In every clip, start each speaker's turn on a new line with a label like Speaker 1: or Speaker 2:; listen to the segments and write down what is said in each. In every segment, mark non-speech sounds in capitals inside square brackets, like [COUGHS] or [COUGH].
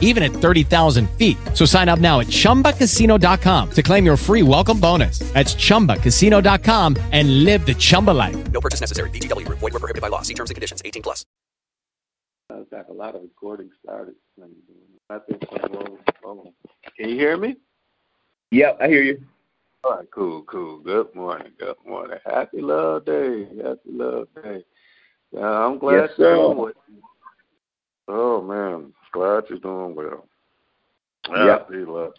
Speaker 1: even at 30,000 feet. So sign up now at chumbacasino.com to claim your free welcome bonus. That's chumbacasino.com and live the Chumba life.
Speaker 2: No purchase necessary. VGW Group. Void were prohibited by law. See terms and conditions. 18 plus.
Speaker 3: I've got a lot of recordings started. I think so. Whoa, Can you hear me?
Speaker 4: Yep, I hear you.
Speaker 3: All right, cool, cool. Good morning, good morning. Happy Love Day, happy Love Day. Uh, I'm glad
Speaker 4: Yes,
Speaker 3: you're
Speaker 4: sir.
Speaker 3: doing. Oh man, glad you're doing well.
Speaker 4: Yep.
Speaker 3: Happy Love.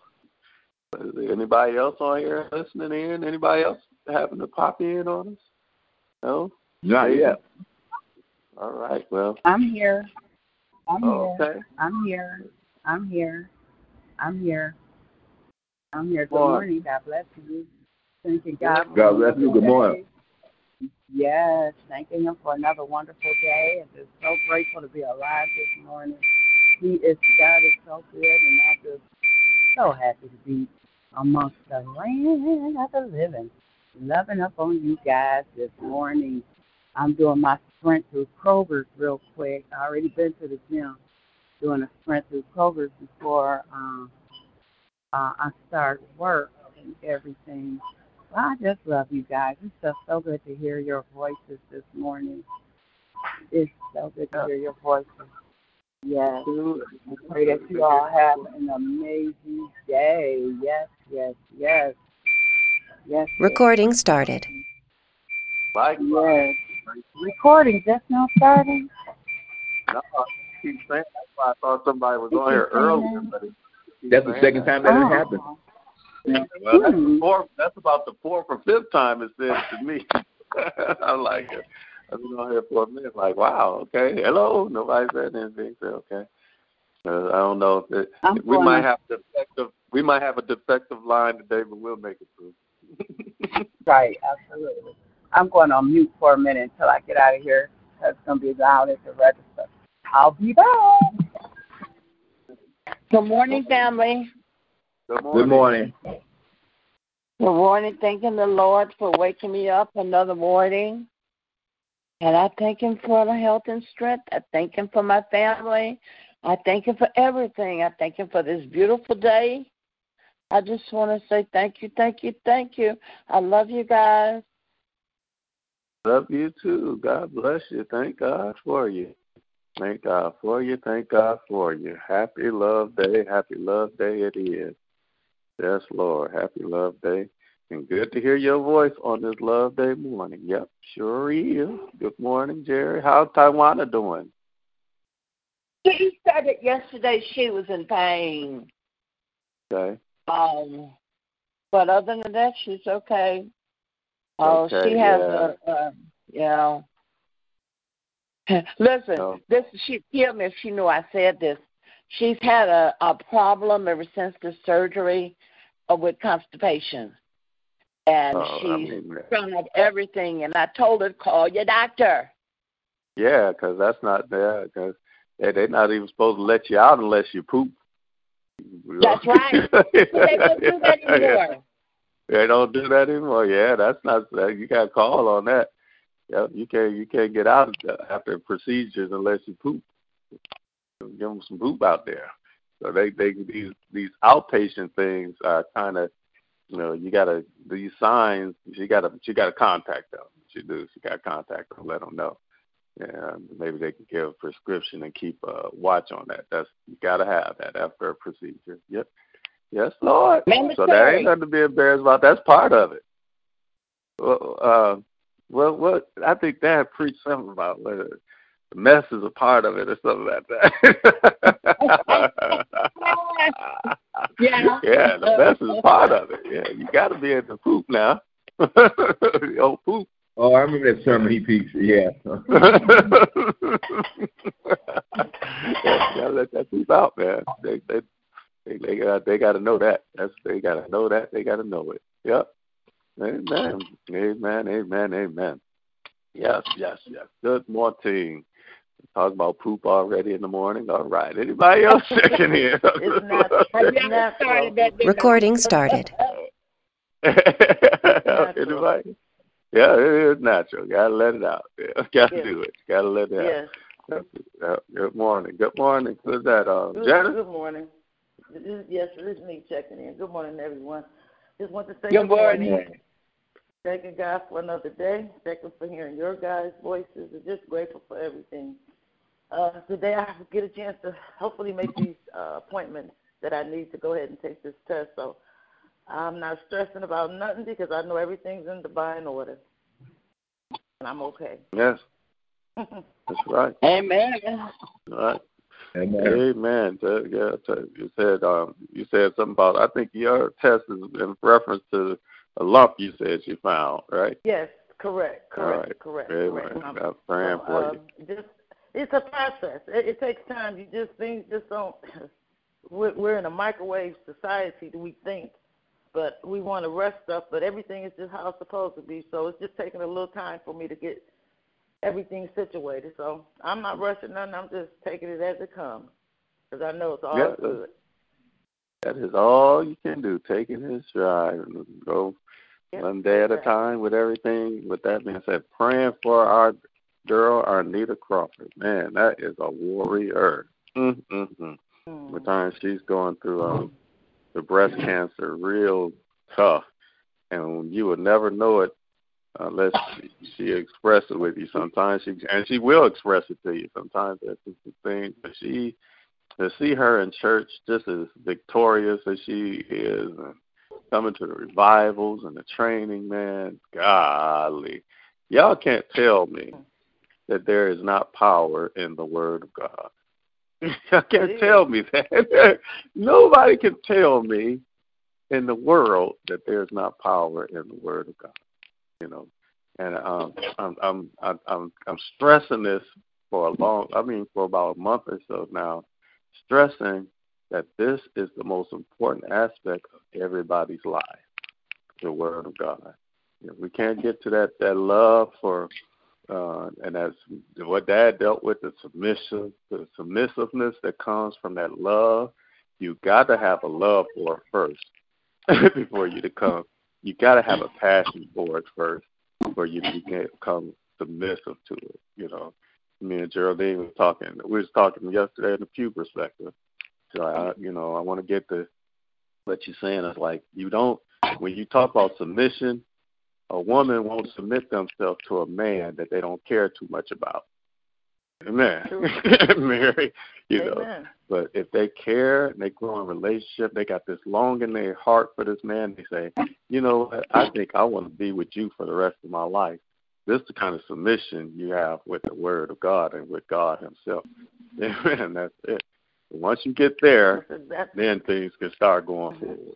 Speaker 3: Is there anybody else on here listening in? Anybody else having to pop in on us? No.
Speaker 4: Not yet.
Speaker 3: All right. Well.
Speaker 5: I'm here. I'm
Speaker 3: Oh,
Speaker 5: here.
Speaker 3: okay.
Speaker 5: I'm here. I'm here. I'm here. I'm here. Good
Speaker 3: Morning.
Speaker 5: morning. God bless you. Thank you, God.
Speaker 4: God bless you. Good morning.
Speaker 5: day. Yes, thanking Him for another wonderful day, and just so grateful to be alive this morning. He is God is so good, and I'm just so happy to be amongst the land of the living. Loving up on you guys this morning. I'm doing my sprint through Kroger's real quick. I already been to the gym doing a sprint through Kroger's before um, uh, I start work and everything. Well, I just love you guys. It's just so good to hear your voices this morning. It's so good to hear your voices. Yes. I pray that you all have an amazing day. Yes, yes, yes. Yes.
Speaker 6: Recording started.
Speaker 3: Like
Speaker 5: Yes. Recording just now starting.
Speaker 3: No, I keep saying that's why I thought somebody was on here earlier, but
Speaker 4: That's the second time that
Speaker 5: Oh.
Speaker 4: it happened.
Speaker 3: Well, that's, the fourth, that's about the fourth or fifth time it said to me. [LAUGHS] I like it. I've been on here for a minute, like, wow, okay, hello. Nobody said anything. So okay. Uh, I don't know if it,
Speaker 5: I'm
Speaker 3: we might have defective. We might have a defective line today, but we'll make it through. [LAUGHS]
Speaker 5: Right, absolutely. I'm going on mute for a minute until I get out of here. That's going to be loud at the register. I'll be back.
Speaker 7: Good morning, family.
Speaker 3: Good morning.
Speaker 4: Good morning.
Speaker 7: Good morning. Thanking the Lord for waking me up another morning. And I thank Him for the health and strength. I thank Him for my family. I thank Him for everything. I thank Him for this beautiful day. I just want to say thank you, thank you, thank you. I love you guys.
Speaker 3: Love you too. God bless you. Thank God for you. Thank God for you. Thank God for you. Happy Love Day. Happy Love Day it is. Yes, Lord. Happy Love Day. And good to hear your voice on this Love Day morning. Yep, sure is. Good morning, Jerry. How's Taiwana doing?
Speaker 7: She said it yesterday. She was in pain.
Speaker 3: Okay.
Speaker 7: Um, but other than that, she's okay. Oh,
Speaker 3: Okay,
Speaker 7: she has
Speaker 3: yeah.
Speaker 7: a, you [LAUGHS] know. Listen,
Speaker 3: Oh.
Speaker 7: this she'd kill me if she knew I said this. She's had a, a problem ever since the surgery uh, with constipation, and
Speaker 3: Oh, I
Speaker 7: she's
Speaker 3: mean,
Speaker 7: tried everything. And I told her, call your doctor.
Speaker 3: yeah, because that's not there. Because they, they're not even supposed to let you out unless you poop.
Speaker 7: That's [LAUGHS] right. they don't do that [LAUGHS] anymore.
Speaker 3: They don't do that anymore. Yeah, that's not. You got to call on that. Yep, you can't. You can't get out after procedures unless you poop. Give them some poop out there. So they they these these outpatient things are kind of, you know, you got to these signs. You got to you got to contact them. You do, you got to contact them, let them know. And maybe they can give a prescription and keep a watch on that. That's you got to have that after a procedure. Yep. Yes, Lord. So there ain't nothing to be embarrassed about. That's part of it. Well, uh, well, what I think that preached something about uh, the mess is a part of it or something like that. [LAUGHS]
Speaker 7: Yeah.
Speaker 3: yeah, the mess is part of it. Yeah, you got to be able the poop now. [LAUGHS] oh, poop.
Speaker 4: Oh, I remember that sermon he preached. Yeah. [LAUGHS]
Speaker 3: yeah, you gotta let that poop out, man. They they they, they got they got to know that. That's they got to know that. They got to know it. Yep. Amen. Amen. Amen. Amen. Yes. Yes. Yes. Good morning. Talk about poop already in the morning. All right. Anybody else [LAUGHS] checking in?
Speaker 8: It's not, [LAUGHS] it's.
Speaker 6: Recording started. [LAUGHS]
Speaker 3: Anybody? Yeah, it is natural. Gotta let it out. Yeah, gotta
Speaker 8: Yes.
Speaker 3: do it. Gotta let it out. Good morning. Good morning. Who's that? Uh,
Speaker 8: Good,
Speaker 3: Janice?
Speaker 8: good morning. This is, yes, this is me checking in. Good morning, everyone. Just want to say
Speaker 7: Good morning.
Speaker 8: Thanking God for another day. Thanking for hearing your guys' voices. And just grateful for everything. Uh, today I get a chance to hopefully make these uh, appointments that I need to go ahead and take this test. So I'm not stressing about nothing because I know everything's in divine order. And I'm okay.
Speaker 3: Yes, [LAUGHS] that's right.
Speaker 7: Amen.
Speaker 3: All right.
Speaker 4: Amen.
Speaker 3: Amen. So, Yeah, you said um, you said something about. I think your test is in reference to a lump you said you found, right?
Speaker 8: yes, correct, correct,
Speaker 3: right.
Speaker 8: correct,
Speaker 3: Amen.
Speaker 8: correct.
Speaker 3: I'm praying
Speaker 8: So,
Speaker 3: for
Speaker 8: um, Just it's a process. It, it takes time. You just things just don't. [COUGHS] We're, we're in a microwave society. We think, but we want to rush stuff. But everything is just how it's supposed to be. So it's just taking a little time for me to get everything situated. So I'm not rushing nothing. I'm just taking it as it comes because I know it's all
Speaker 3: Yeah,
Speaker 8: good.
Speaker 3: That is all you can do. Take it in stride and go
Speaker 8: Yep,
Speaker 3: one day at a time with everything. With that being said, praying for our girl Arnita Crawford. Man, that is a warrior. Mm-mm-mm.
Speaker 8: Mm.
Speaker 3: Time she's going through um, the breast cancer, real tough, and you would never know it unless she, she express it with you. Sometimes she and she will express it to you. Sometimes that's just the thing. But she to see her in church just as victorious as she is, and coming to the revivals and the training, man, golly, y'all can't tell me that there is not power in the Word of God. [LAUGHS] Y'all can't tell me that. [LAUGHS] Nobody can tell me in the world that there's not power in the Word of God. You know, and um, I'm I'm I'm I'm I'm stressing this for a long. I mean, for about a month or so now, stressing that this is the most important aspect of everybody's life, the Word of God. You know, we can't get to that that love for uh, and that's what Dad dealt with the submission, the submissiveness that comes from that love. You got to have a love for it first [LAUGHS] before you become. You got to have a passion for it first before you become submissive to it. You know, me and Geraldine was talking. We was talking yesterday in the pew perspective. So I, you know, I want to get to what you're saying. It's like you don't when you talk about submission a woman won't submit themselves to a man that they don't care too much about. Amen. [LAUGHS] Mary, you know. But if they care and they grow in relationship, they got this long in their heart for this man, they say, you know what, I think I want to be with you for the rest of my life. This is the kind of submission you have with the word of God and with God himself. [LAUGHS] Amen. That's it. Once you get there, then things can start going forward.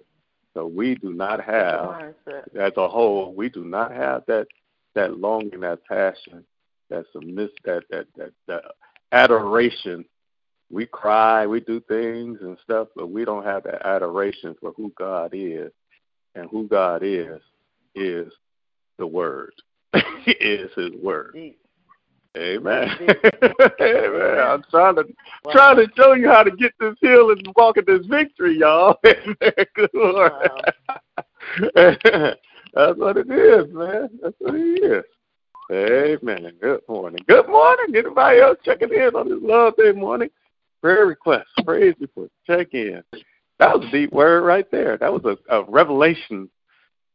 Speaker 3: So we do not have as a whole, we do not have that that longing, that passion, that submiss, that that that, that adoration. We cry, we do things and stuff, but we don't have that adoration for who God is, and who God is is the Word. [LAUGHS] is His Word.
Speaker 8: Deep.
Speaker 3: Amen. [LAUGHS] Amen. I'm trying to
Speaker 8: Wow.
Speaker 3: trying to show you how to get this hill and walk in this victory, y'all. [LAUGHS] Good Lord. [LAUGHS] That's what it is, man. That's what it is. Amen. Good morning. Good morning. Anybody else checking in on this Love Day morning? Prayer request. praise reports, check in. That was a deep word right there. That was a, a revelation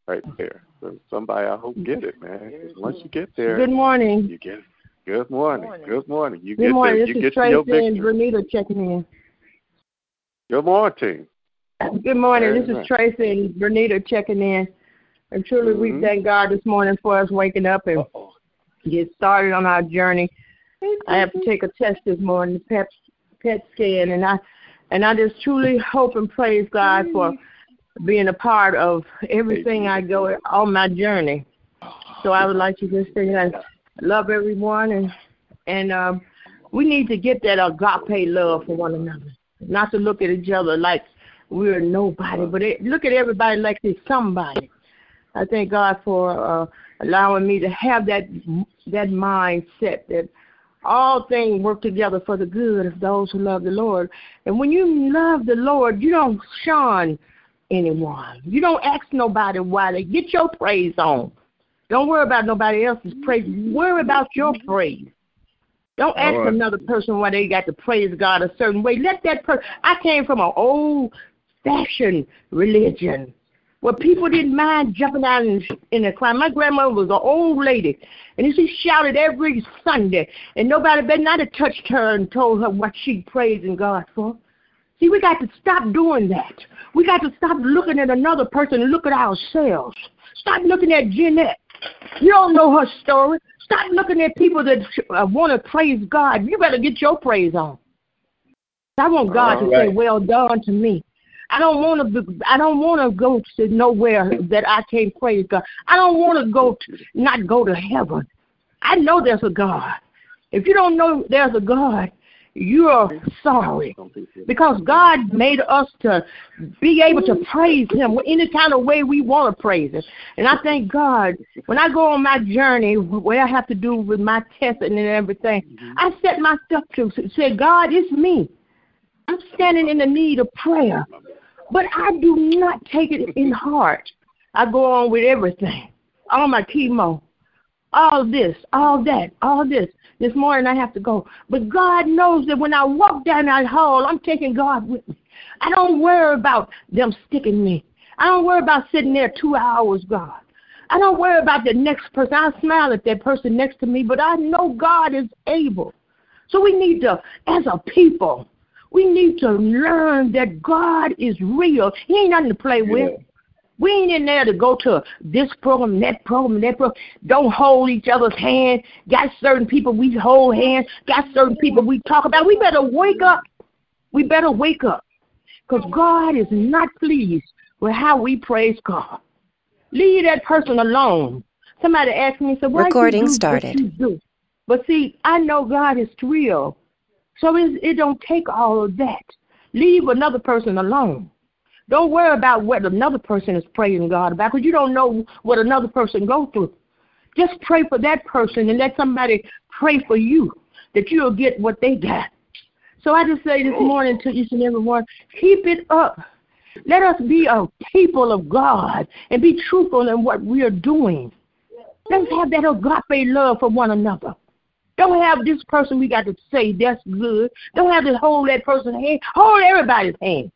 Speaker 3: right there. So somebody, I hope, get it, man. once you get there,
Speaker 9: Good morning.
Speaker 3: you get it. Good morning.
Speaker 8: Morning.
Speaker 3: Good morning. You
Speaker 9: Good
Speaker 3: get
Speaker 9: morning.
Speaker 3: to,
Speaker 9: This
Speaker 3: you
Speaker 9: is
Speaker 3: get your
Speaker 9: Tracy and. Bernita checking in.
Speaker 3: Good morning.
Speaker 9: Good morning. This is Tracy and Bernita checking in. And truly,
Speaker 3: Mhm.
Speaker 9: we thank God this morning for us waking up and
Speaker 3: Uh-oh.
Speaker 9: get started on our journey. I have to take a test this morning, PET, PET scan, and I and I just truly hope and praise God for being a part of everything I go on my journey. So I would like you to just say that love everyone, and and um, we need to get that agape love for one another, not to look at each other like we're nobody, but it, look at everybody like they're somebody. I thank God for uh, allowing me to have that that mindset that all things work together for the good of those who love the Lord. And when you love the Lord, you don't shun anyone. You don't ask nobody why they get your praise on. Don't worry about nobody else's mm-hmm. praise. Worry about your mm-hmm. praise. Don't ask
Speaker 4: right.
Speaker 9: another person why they got to praise God a certain way. Let that person. I came from an old fashioned religion where people didn't mind jumping out in, in the crowd. My grandmother was an old lady, and she shouted every Sunday, and nobody better not have touched her and told her what she praising God for. See, we got to stop doing that. We got to stop looking at another person and look at ourselves. Stop looking at Jeanette. You don't know her story. Stop looking at people that uh, want to praise God. You better get your praise on. I want God
Speaker 4: All
Speaker 9: to say, "Well done" to me. I don't want to. Be, I don't want to go to nowhere that I can't praise God. I don't want to go to not go to heaven. I know there's a God. If you don't know there's a God, you are sorry because God made us to be able to praise Him any kind of way we want to praise Him. And I thank God when I go on my journey, what I have to do with my testing and everything, mm-hmm. I set myself to say, God, it's me. I'm standing in the need of prayer, but I do not take it in heart. I go on with everything, all my chemo, all this, all that, all this. This morning I have to go. But God knows that when I walk down that hall, I'm taking God with me. I don't worry about them sticking me. I don't worry about sitting there two hours, God. I don't worry about the next person. I smile at that person next to me, but I know God is able. So we need to, as a people, we need to learn that God is real. He ain't nothing to play with. We ain't in there to go to this program, that program, that program. Don't hold each other's hand. Got certain people we hold hands. Got certain people we talk about. We better wake up. We better wake up. Because God is not pleased with how we praise God. Leave that person alone. Somebody asked me, so why
Speaker 10: Recording
Speaker 9: you do
Speaker 10: started.
Speaker 9: What you do? But see, I know God is real. So it, it don't take all of that. Leave another person alone. Don't worry about what another person is praising God about because you don't know what another person go through. Just pray for that person and let somebody pray for you that you'll get what they got. So I just say this oh. morning to each and every one, keep it up. Let us be a people of God and be truthful in what we are doing. Let's have that agape love for one another. Don't have this person we got to say that's good. Don't have to hold that person's hand. Hold everybody's hand.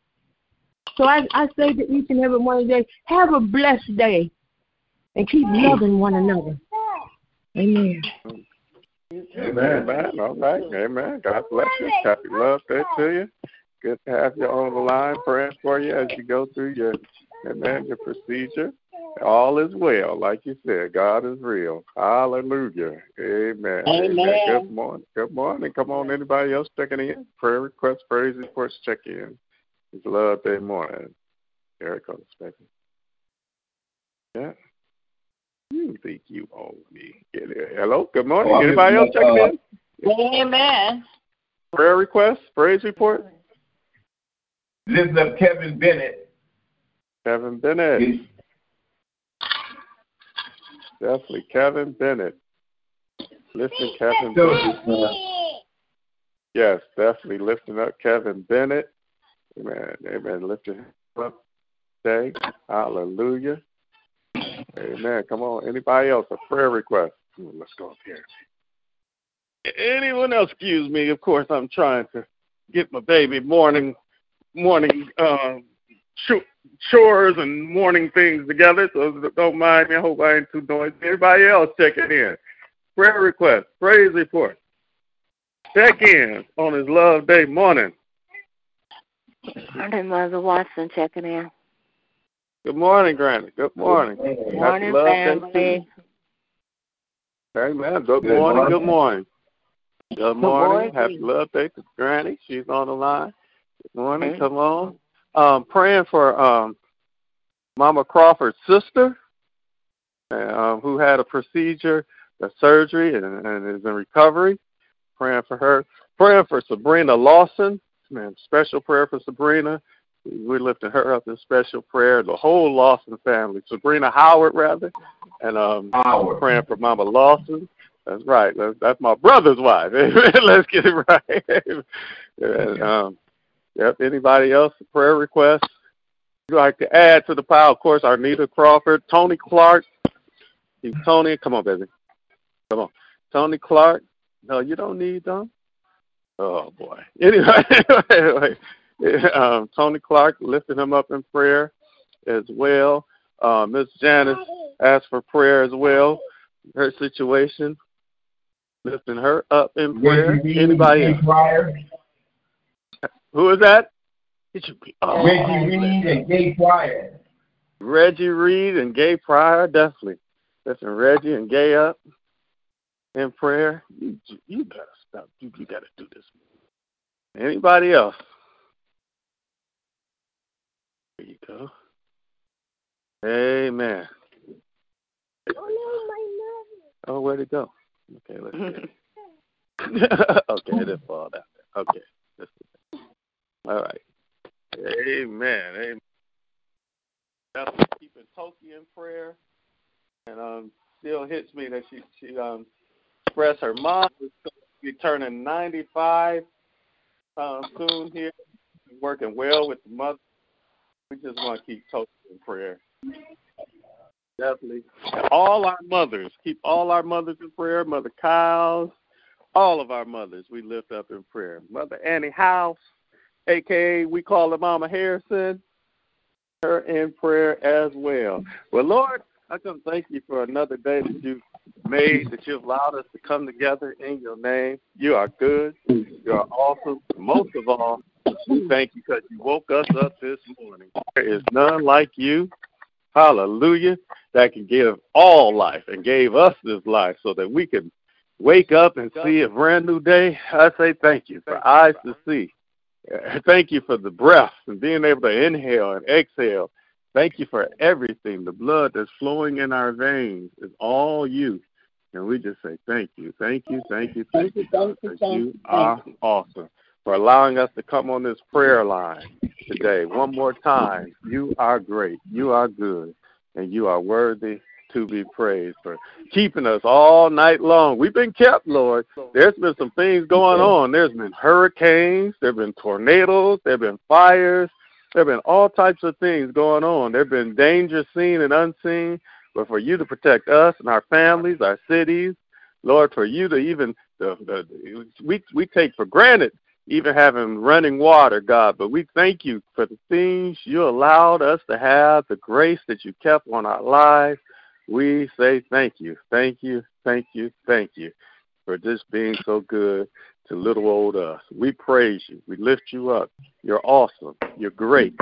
Speaker 9: So I, I say to each and every one of them, have a blessed day and keep loving one another. Amen.
Speaker 3: Amen. Amen. All right. Amen. God bless you. Happy love day to you. Good to have you on the line praying for you as you go through your amen, your procedure. All is well, like you said. God is real. Hallelujah. Amen.
Speaker 7: Amen.
Speaker 3: Good morning. Good morning. Come on, anybody else checking in? Prayer requests, praise reports, check in. It's love day morning. Here it comes, baby. Yeah. You think you own me. Get it. Hello, good morning.
Speaker 4: Oh,
Speaker 3: Anybody else checking
Speaker 4: uh,
Speaker 3: in?
Speaker 7: Amen.
Speaker 3: Prayer requests, praise report.
Speaker 4: Listen up, Kevin Bennett.
Speaker 3: Kevin Bennett.
Speaker 4: He's-
Speaker 3: Definitely Kevin Bennett. Listen, Kevin Bennett. Yes, definitely lifting up Kevin Bennett. Amen. Amen. Lifting him up today. Hallelujah. Amen. Come on. Anybody else? A prayer request? Ooh, let's go up here. Anyone else? Excuse me. Of course, I'm trying to get my baby morning morning um, ch- chores and morning things together. So don't mind me. I hope I ain't too noisy. Anybody else checking in? Prayer request, praise report. Check in on his love day morning.
Speaker 7: Good morning, Mother Watson checking in.
Speaker 3: Good morning, Granny. Good morning. Happy
Speaker 7: Morning,
Speaker 3: love day to you.
Speaker 7: family.
Speaker 3: Amen. Good
Speaker 4: Good
Speaker 3: morning.
Speaker 4: morning.
Speaker 3: Good morning. Good morning.
Speaker 7: morning.
Speaker 3: Happy love day to Granny. She's on the line. Good morning.
Speaker 7: Okay.
Speaker 3: Come on. Um, praying for um, Mama Crawford's sister, um, who had a procedure, a surgery, and, and is in recovery. Praying for her. Praying for Sabrina Lawson. Man, special prayer for Sabrina. We're lifting her up in special prayer. The whole Lawson family, Sabrina Howard rather, and um,
Speaker 4: Howard.
Speaker 3: praying for Mama Lawson. That's right. That's, that's my brother's wife. [LAUGHS] Let's get it right. and, um, yep. Anybody else? Prayer requests? You'd like to add to the pile? Of course, Arnita Crawford, Tony Clark. Tony, come on, baby. Come on. Tony Clark. No, you don't need them. Oh boy. [LAUGHS] Anyway, anyway um, Tony Clark lifting him up in prayer as well. Uh, Miss Janice asked for prayer as well. Her situation, lifting her up in prayer. Anybody else? Who is that?
Speaker 4: It should be oh, Reggie Reed and Gay Pryor.
Speaker 3: Reggie Reed and Gay Pryor, definitely. Lifting Reggie and Gay up in prayer. You, you gotta stop. You, you gotta do this. Anybody else? There you go. Amen. Oh no, my mother. Oh, where'd it go? Okay, let's see. [LAUGHS] [LAUGHS] okay, it didn't fall down there. Okay. All right. Amen. Amen. That's keeping Toki in prayer. And um still hits me that she she um expressed her mom going to be turning ninety five um soon here. Working well with the mother we just want to keep Toki in prayer. Definitely. All our mothers, keep all our mothers in prayer. Mother Kyle's, all of our mothers, we lift up in prayer. Mother Annie House, aka we call her Mama Harrison, her in prayer as well. Well, Lord, I come thank you for another day that you've made, that you've allowed us to come together in your name. You are good. You are awesome. Most of all, we thank you because you woke us up this morning. There is none like you. Hallelujah. That can give all life and gave us this life so that we can wake up and see a brand new day. I say thank you for eyes to see. Thank you for the breath and being able to inhale and exhale. Thank you for everything. The blood that's flowing in our veins is all you. And we just say thank you, thank you, thank you, thank you. Thank you, thank you, you are awesome for allowing us to come on this prayer line today. One more time, you are great, you are good, and you are worthy to be praised for keeping us all night long. We've been kept, Lord. There's been some things going on. There's been hurricanes, there have been tornadoes, there have been fires, there have been all types of things going on. There have been dangers seen and unseen. But for you to protect us and our families, our cities, Lord, for you to even the, the we we take for granted even having running water, God. But we thank you for the things you allowed us to have, the grace that you kept on our lives. We say thank you, thank you, thank you, thank you for just being so good to little old us. We praise you. We lift you up. You're awesome. You're great.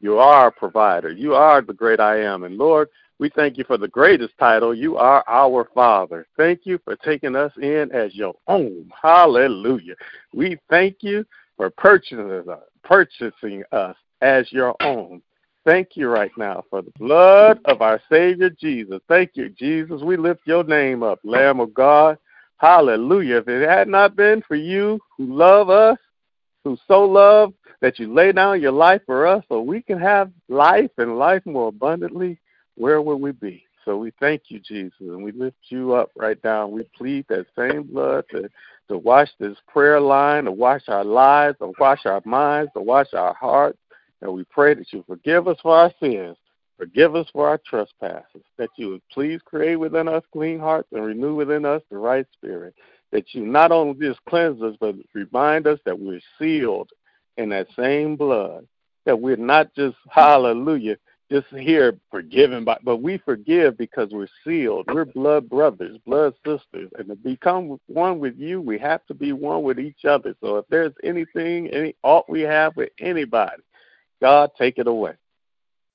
Speaker 3: You are a provider. You are the great I am. And Lord, we thank you for the greatest title. You are our Father. Thank you for taking us in as your own. Hallelujah. We thank you for purchasing us, purchasing us as your own. Thank you right now for the blood of our Savior Jesus. Thank you, Jesus. We lift your name up, Lamb of God. Hallelujah. If it had not been for you who love us, who so love that you lay down your life for us so we can have life and life more abundantly, where would we be? So we thank you, Jesus, and we lift you up right now. We plead that same blood to, to wash this prayer line, to wash our lives, to wash our minds, to wash our hearts. And we pray that you forgive us for our sins, forgive us for our trespasses, that you would please create within us clean hearts and renew within us the right spirit. That you not only just cleanse us, but remind us that we're sealed in that same blood. That we're not just, hallelujah, just here forgiven by but we forgive because we're sealed. We're blood brothers blood sisters. And to become one with you we have to be one with each other. So if there's anything any ought we have with anybody god take it away.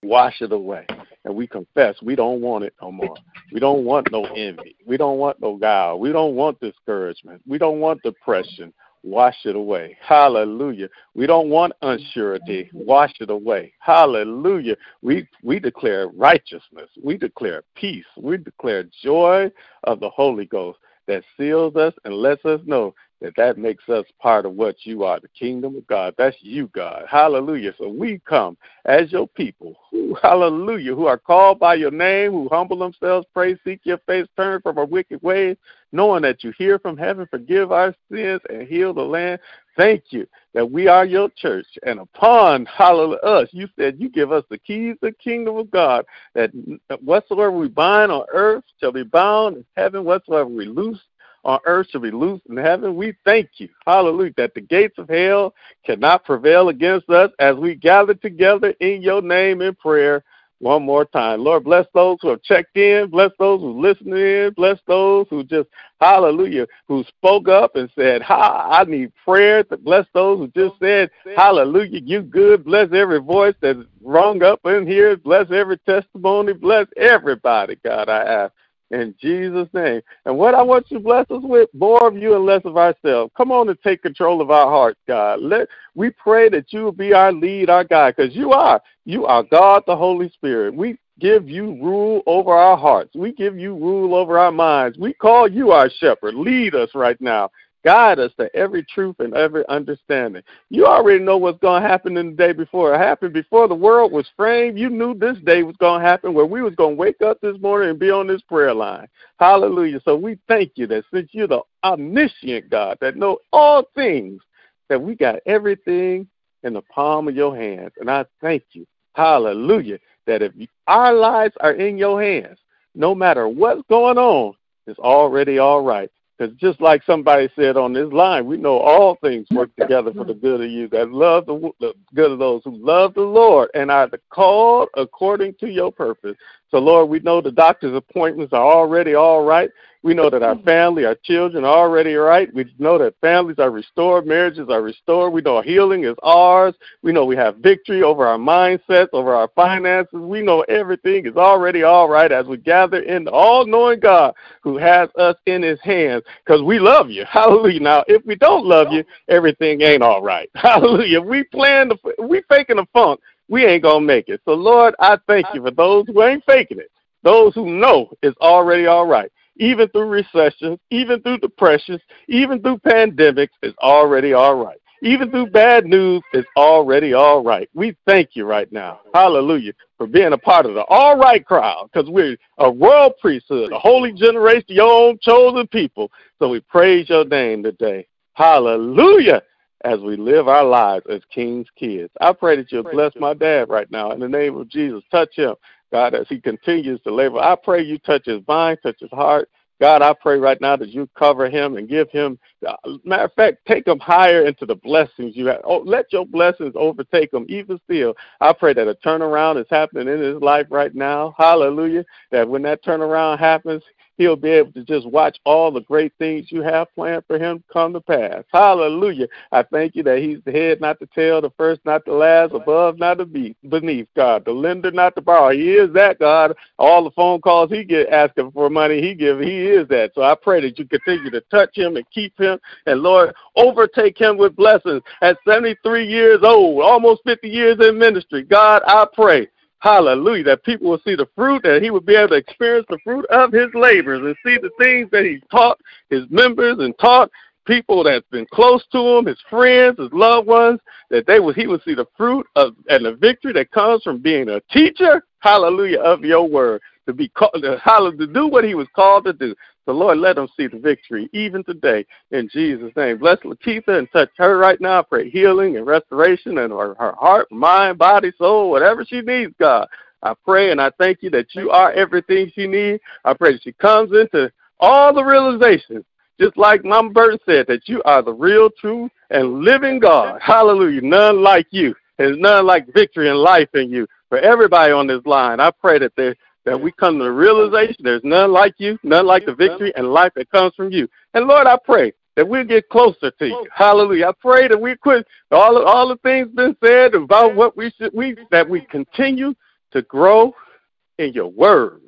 Speaker 3: Wash it away. And we confess we don't want it no more. We don't want no envy. We don't want no guile. We don't want discouragement. We don't want depression wash it away. Hallelujah. We don't want unsurety. Wash it away. Hallelujah. We we declare righteousness. We declare peace. We declare joy of the Holy Ghost that seals us and lets us know that that makes us part of what you are, the kingdom of God. That's you, God. Hallelujah. So we come as your people, who, hallelujah, who are called by your name, who humble themselves, pray, seek your face, turn from our wicked ways, knowing that you hear from heaven, forgive our sins, and heal the land. Thank you that we are your church. And upon hallelujah us, you said you give us the keys of the kingdom of God, that whatsoever we bind on earth shall be bound in heaven, whatsoever we loose on earth shall be loosed in heaven. We thank you, hallelujah, that the gates of hell cannot prevail against us as we gather together in your name in prayer one more time. Lord, bless those who have checked in, bless those who listened in, bless those who just, hallelujah, who spoke up and said, ha, I need prayer. Bless those who just said, hallelujah, you good. Bless every voice that's rung up in here. Bless every testimony. Bless everybody, God, I ask in Jesus' name. And what I want you to bless us with, more of you and less of ourselves. Come on and take control of our hearts, God. Let we pray that you will be our lead, our guide, because you are. You are God, the Holy Spirit. We give you rule over our hearts. We give you rule over our minds. We call you our shepherd. Lead us right now. Guide us to every truth and every understanding. You already know what's going to happen in the day before it happened. Before the world was framed, you knew this day was going to happen where we was going to wake up this morning and be on this prayer line. Hallelujah. So we thank you that since you're the omniscient God that know all things, that we got everything in the palm of your hands. And I thank you. Hallelujah. That if our lives are in your hands, no matter what's going on, it's already all right. Because just like somebody said on this line, we know all things work [LAUGHS] together for the good of you that love the, the good of those who love the Lord and are called according to your purpose. So, Lord, we know the doctor's appointments are already all right. We know that our mm-hmm. family, our children are already right. We know that families are restored, marriages are restored. We know healing is ours. We know we have victory over our mindsets, over our finances. We know everything is already all right as we gather in the all knowing God who has us in his hands because we love you. [LAUGHS] Hallelujah. Now, if we don't love you, everything ain't all right. [LAUGHS] Hallelujah. We plan to, we faking a funk we ain't gonna make it. So Lord, I thank you for those who ain't faking it, those who know it's already all right even through recessions, even through depressions, even through pandemics, it's already all right. Even through bad news, it's already all right. We thank you right now. Hallelujah. For being a part of the all right crowd because we're a royal priesthood, a holy generation, your own chosen people. So we praise your name today. Hallelujah. As we live our lives as king's kids. I pray that you'll bless my dad right now in the name of Jesus. Touch him. God, as he continues to labor, I pray you touch his mind, touch his heart. God, I pray right now that you cover him and give him, uh, matter of fact, take him higher into the blessings you have. Oh, let your blessings overtake him. Even still, I pray that a turnaround is happening in his life right now. Hallelujah. That when that turnaround happens, he'll be able to just watch all the great things you have planned for him come to pass. Hallelujah. I thank you that he's the head, not the tail, the first, not the last, above, not the beneath, God, the lender, not the borrower. He is that, God. All the phone calls he get asking for money, he give, he is that. So I pray that you continue to touch him and keep him, and Lord, overtake him with blessings. At 73 years old, almost 50 years in ministry, God, I pray Hallelujah. That people will see the fruit, that he will be able to experience the fruit of his labors and see the things that he taught his members and taught people that's been close to him, his friends, his loved ones, that they will he will see the fruit of and the victory that comes from being a teacher, hallelujah, of your word. To be called to, do what he was called to do. The Lord, let him see the victory even today in Jesus' name. Bless Lakeitha and touch her right now. I pray healing and restoration in her, her heart, mind, body, soul, whatever she needs, God. I pray and I thank you that you are everything she needs. I pray that she comes into all the realizations, just like Mama Burton said, that you are the real, true, and living God. Hallelujah. None like you. There's none like victory and life in you. For everybody on this line, I pray that they that we come to the realization there's none like you, none like the victory and life that comes from you. And Lord, I pray that we'll get closer to you. Hallelujah. I pray that we quit all all the things been said about what we should we that we continue to grow in your word.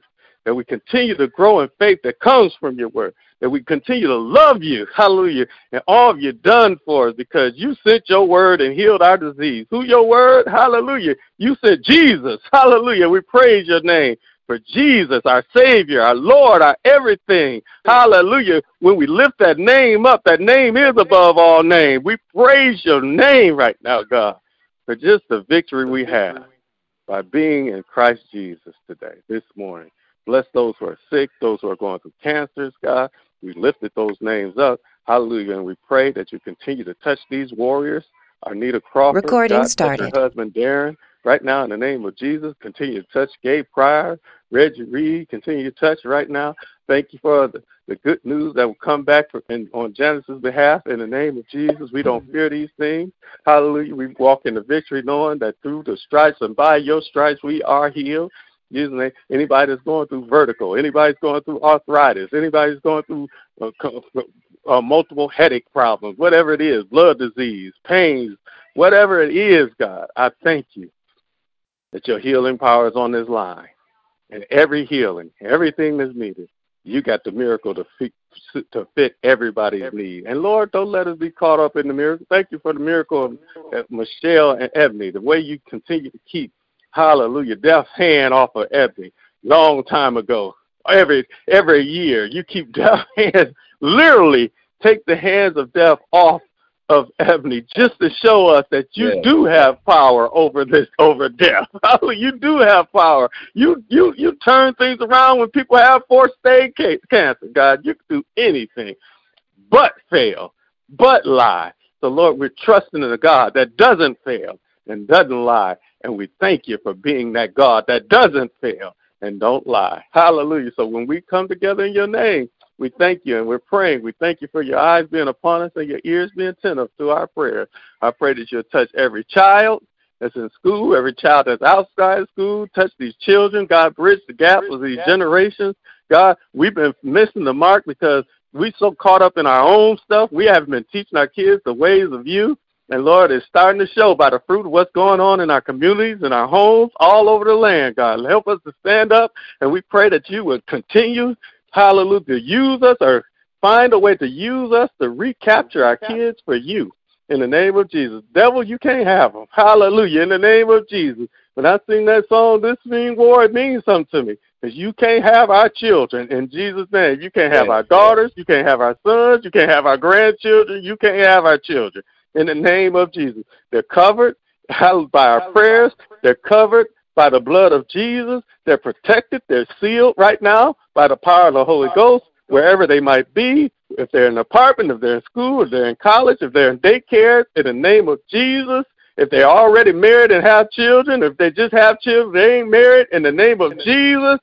Speaker 3: That we continue to grow in faith that comes from your word. That we continue to love you, hallelujah, and all of you done for us because you sent your word and healed our disease. Who your word? Hallelujah. You sent Jesus. Hallelujah. We praise your name for Jesus, our Savior, our Lord, our everything. Hallelujah. When we lift that name up, that name is above all names. We praise your name right now, God, for just the victory we have by being in Christ Jesus today, this morning. Bless those who are sick, those who are going through cancers, God. We lifted those names up. Hallelujah. And we pray that you continue to touch these warriors. Arnita Crawford,
Speaker 10: Recording
Speaker 3: God,
Speaker 10: started.
Speaker 3: her husband Darren. Right now, in the name of Jesus, continue to touch Gabe Pryor, Reggie Reed. Continue to touch right now. Thank you for the, the good news that will come back for, in, on Janice's behalf. In the name of Jesus, we don't fear these things. Hallelujah. We walk in the victory knowing that through the stripes and by your stripes we are healed. Name. Anybody that's going through vertigo, anybody's going through arthritis, anybody's going through uh, uh, multiple headache problems, whatever it is, blood disease, pains, whatever it is, God, I thank you that your healing power is on this line. And every healing, everything that's needed, you got the miracle to fit, to fit everybody's need. And Lord, don't let us be caught up in the miracle. Thank you for the miracle of Michelle and Ebony, the way you continue to keep, hallelujah, death's hand off of Ebony long time ago. Every every year, you keep [LAUGHS] death hands, literally take the hands of death off of Ebony just to show us that you
Speaker 4: Yeah.
Speaker 3: do have power over this over death. [LAUGHS] Oh, you do have power. You you you turn things around when people have fourth stage ca- cancer. God, you can do anything but fail, but lie. So Lord, we're trusting in a God that doesn't fail and doesn't lie, and we thank you for being that God that doesn't fail and don't lie. Hallelujah. So when we come together in your name, we thank you and we're praying. We thank you for your eyes being upon us and your ears being attentive to our prayers. I pray that you'll touch every child that's in school, every child that's outside of school. Touch these children. God, bridge the gap with these generations. God, we've been missing the mark because we so caught up in our own stuff. We haven't been teaching our kids the ways of you. And Lord, it's starting to show by the fruit of what's going on in our communities, in our homes, all over the land, God. Help us to stand up, and we pray that you would continue, hallelujah, use us or find a way to use us to recapture our kids for you. In the name of Jesus. Devil, you can't have them. Hallelujah. In the name of Jesus. When I sing that song, This Mean War, it means something to me. Because you can't have our children in Jesus' name. You can't have our daughters. You can't have our sons. You can't have our grandchildren. You can't have our children. In the name of Jesus. They're covered by our prayers. They're covered by the blood of Jesus. They're protected. They're sealed right now by the power of the Holy Ghost, wherever they might be. If they're in an apartment, if they're in school, if they're in college, if they're in daycare, in the name of Jesus. If they're already married and have children, if they just have children, they ain't married, in the name of Jesus,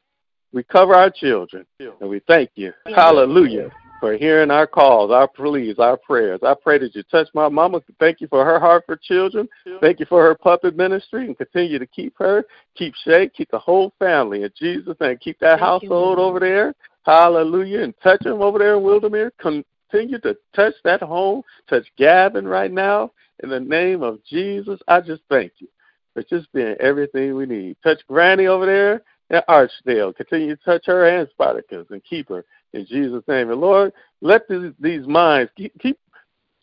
Speaker 3: we cover our children. And we thank you. Hallelujah. For hearing our calls, our pleas, our prayers. I pray that you touch my mama. Thank you for her heart for children. Thank you for her puppet ministry and continue to keep her, keep Shay, keep the whole family in Jesus' name. Keep that
Speaker 10: Thank
Speaker 3: household
Speaker 10: Lord.
Speaker 3: over there. Hallelujah. And touch them over there in Wildermere. Continue to touch that home. Touch Gavin right now. In the name of Jesus, I just thank you for just being everything we need. Touch Granny over there in Archdale. Continue to touch her and Spartacus and keep her in Jesus' name. And Lord, let these, these minds keep, keep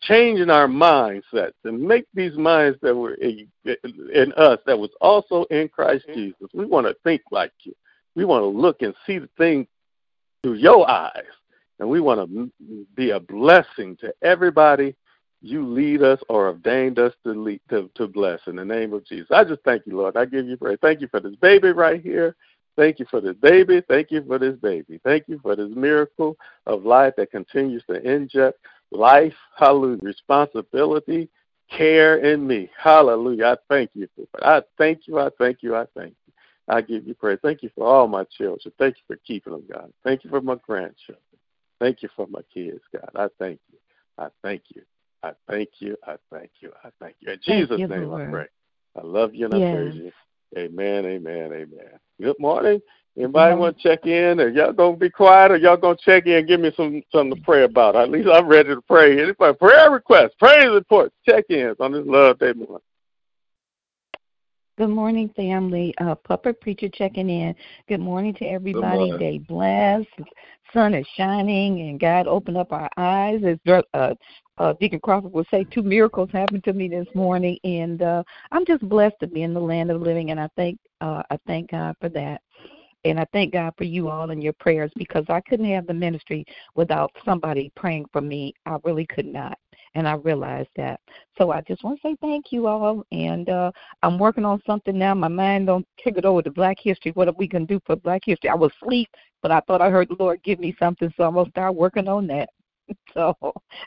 Speaker 3: changing our mindsets and make these minds that were in, in us that was also in Christ mm-hmm. Jesus. We want to think like you. We want to look and see the thing through your eyes. And we want to be a blessing to everybody you lead us or ordained us to lead, to, to bless in the name of Jesus. I just thank you, Lord. I give you praise. Thank you for this baby right here. Thank you for this baby. Thank you for this baby. Thank you for this miracle of life that continues to inject life, hallelujah, responsibility, care in me. Hallelujah. I thank you for it. I thank you. I thank you. I thank you. I give you praise. Thank you for all my children. Thank you for keeping them, God. Thank you for my grandchildren. Thank you for my kids, God. I thank you. I thank you. I thank you. I thank you. I thank you. In
Speaker 10: Thank
Speaker 3: Jesus'
Speaker 10: you,
Speaker 3: name
Speaker 10: Lord.
Speaker 3: I pray. I love you and I praise you. Amen, amen, amen. Good morning. Anybody want to check in? Or y'all gonna be quiet, or y'all gonna check in and give me some something to pray about? At least I'm ready to pray. Anybody prayer requests, praise reports, check ins on this love day morning.
Speaker 11: Good morning, family. Uh, Puppet Preacher checking in. Good morning to everybody.
Speaker 4: morning.
Speaker 11: Day blessed. Sun is shining, and God opened up our eyes. As uh, uh, Deacon Crawford would say, two miracles happened to me this morning, and uh, I'm just blessed to be in the land of living, and I thank uh, I thank God for that. And I thank God for you all and your prayers because I couldn't have the ministry without somebody praying for me. I really could not. And I realized that. So I just want to say thank you all. And uh I'm working on something now. My mind don't kick it over to Black History. What are we gonna do for Black History? I was asleep, but I thought I heard the Lord give me something, so I'm gonna start working on that. [LAUGHS] So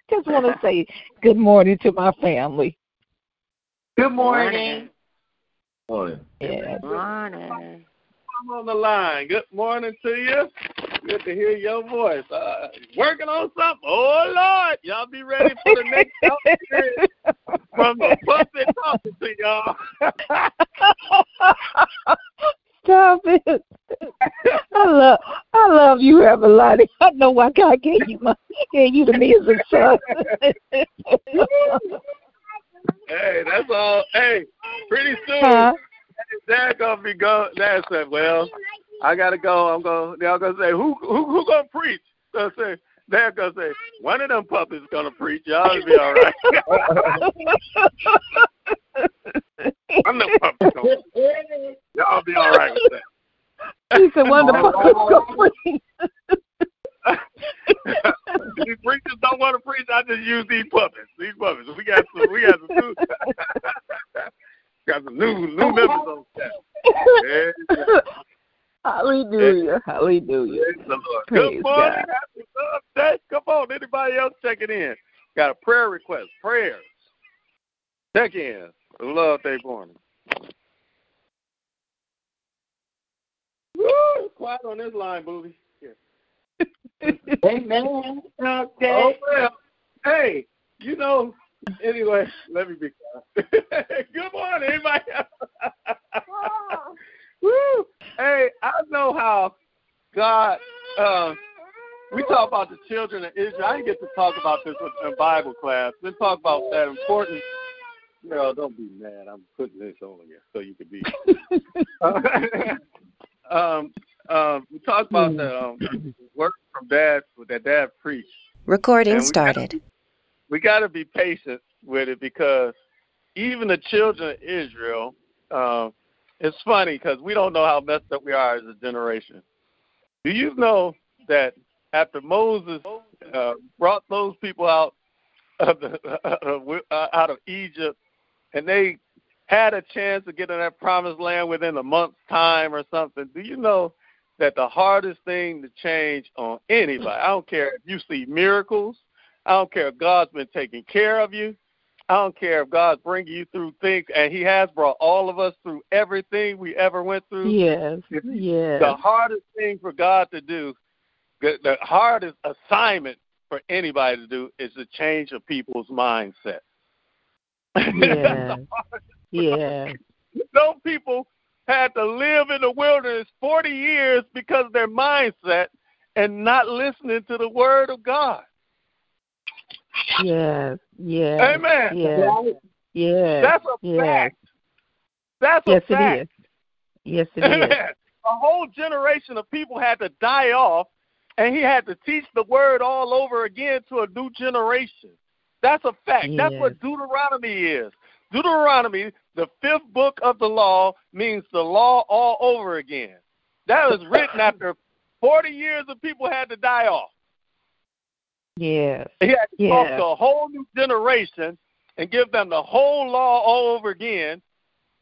Speaker 11: just want to say good morning to my family.
Speaker 4: Good morning.
Speaker 3: Morning.
Speaker 11: Yeah.
Speaker 6: Morning.
Speaker 3: I'm on the line. Good morning to you. Good to hear your voice. Uh, working on something. Oh Lord, y'all be ready for the next [LAUGHS] episode from the puppet talking to y'all. [LAUGHS]
Speaker 11: Stop it. I love I love you, Everlady. I know why God gave you my gave you to me as a son.
Speaker 3: hey, that's all. Hey, pretty soon,
Speaker 11: Huh?
Speaker 3: Dad gonna be go. Dad said, "Well, I gotta go. I'm going." They're all gonna say, "Who who who gonna preach?" Gonna say, Dad gonna say, "One of them puppets gonna preach. Y'all be all right." I'm the puppet. Gonna, y'all be all right with that.
Speaker 11: he said one of the puppies [LAUGHS]
Speaker 3: these preachers don't want to preach. I just use these puppets. These puppets. We got some. We got some new. [LAUGHS] got some new new members on staff. [LAUGHS] Yeah.
Speaker 11: Hallelujah. Hallelujah.
Speaker 3: Praise the Lord.
Speaker 11: Praise
Speaker 3: Good morning.
Speaker 11: God.
Speaker 3: Happy. Come on. Anybody else checking in? Got a prayer request. Prayers. Check in. Love Day morning. Woo! Quiet on this line, booby. Here.
Speaker 7: Amen.
Speaker 3: Oh,
Speaker 7: Okay.
Speaker 3: well. Hey, you know, anyway, let me be quiet. [LAUGHS] Good morning, anybody else? Ah. [LAUGHS] Woo! Hey, I know how God, uh, we talk about the children of Israel. I didn't get to talk about this in Bible class. We talk about that important. Girl, don't be mad. I'm putting this on you so you can be. [LAUGHS] [LAUGHS] um, um, we talked about the um, work from dad that dad preached.
Speaker 10: Recording
Speaker 3: we
Speaker 10: started.
Speaker 3: we got to be patient with it because even the children of Israel, um, it's funny because we don't know how messed up we are as a generation. Do you know that after Moses uh, brought those people out of the, uh, out of Egypt, and they had a chance to get in that promised land within a month's time or something? Do you know that the hardest thing to change on anybody? I don't care if you see miracles. I don't care if God's been taking care of you. I don't care if God's bringing you through things, and He has brought all of us through everything we ever went through.
Speaker 11: Yes. Yes.
Speaker 3: The hardest thing for God to do, the, hardest assignment for anybody to do, is to change a people's mindset. [LAUGHS]
Speaker 11: Yeah. Yeah.
Speaker 3: Those people had to live in the wilderness 40 years because of their mindset and not listening to the word of God.
Speaker 11: Yes. Yes.
Speaker 3: Amen.
Speaker 11: Yes. Yes.
Speaker 3: That's a
Speaker 11: yes.
Speaker 3: fact. That's
Speaker 11: Yes,
Speaker 3: a fact.
Speaker 11: it is. Yes, it
Speaker 3: Amen.
Speaker 11: is.
Speaker 3: A whole generation of people had to die off, and he had to teach the word all over again to a new generation. That's a fact. That's what Deuteronomy is. Deuteronomy, the fifth book of the law, means the law all over again. That was written after 40 years of people had to die off.
Speaker 11: Yes.
Speaker 3: He had to talk to a whole new generation and give them the whole law all over again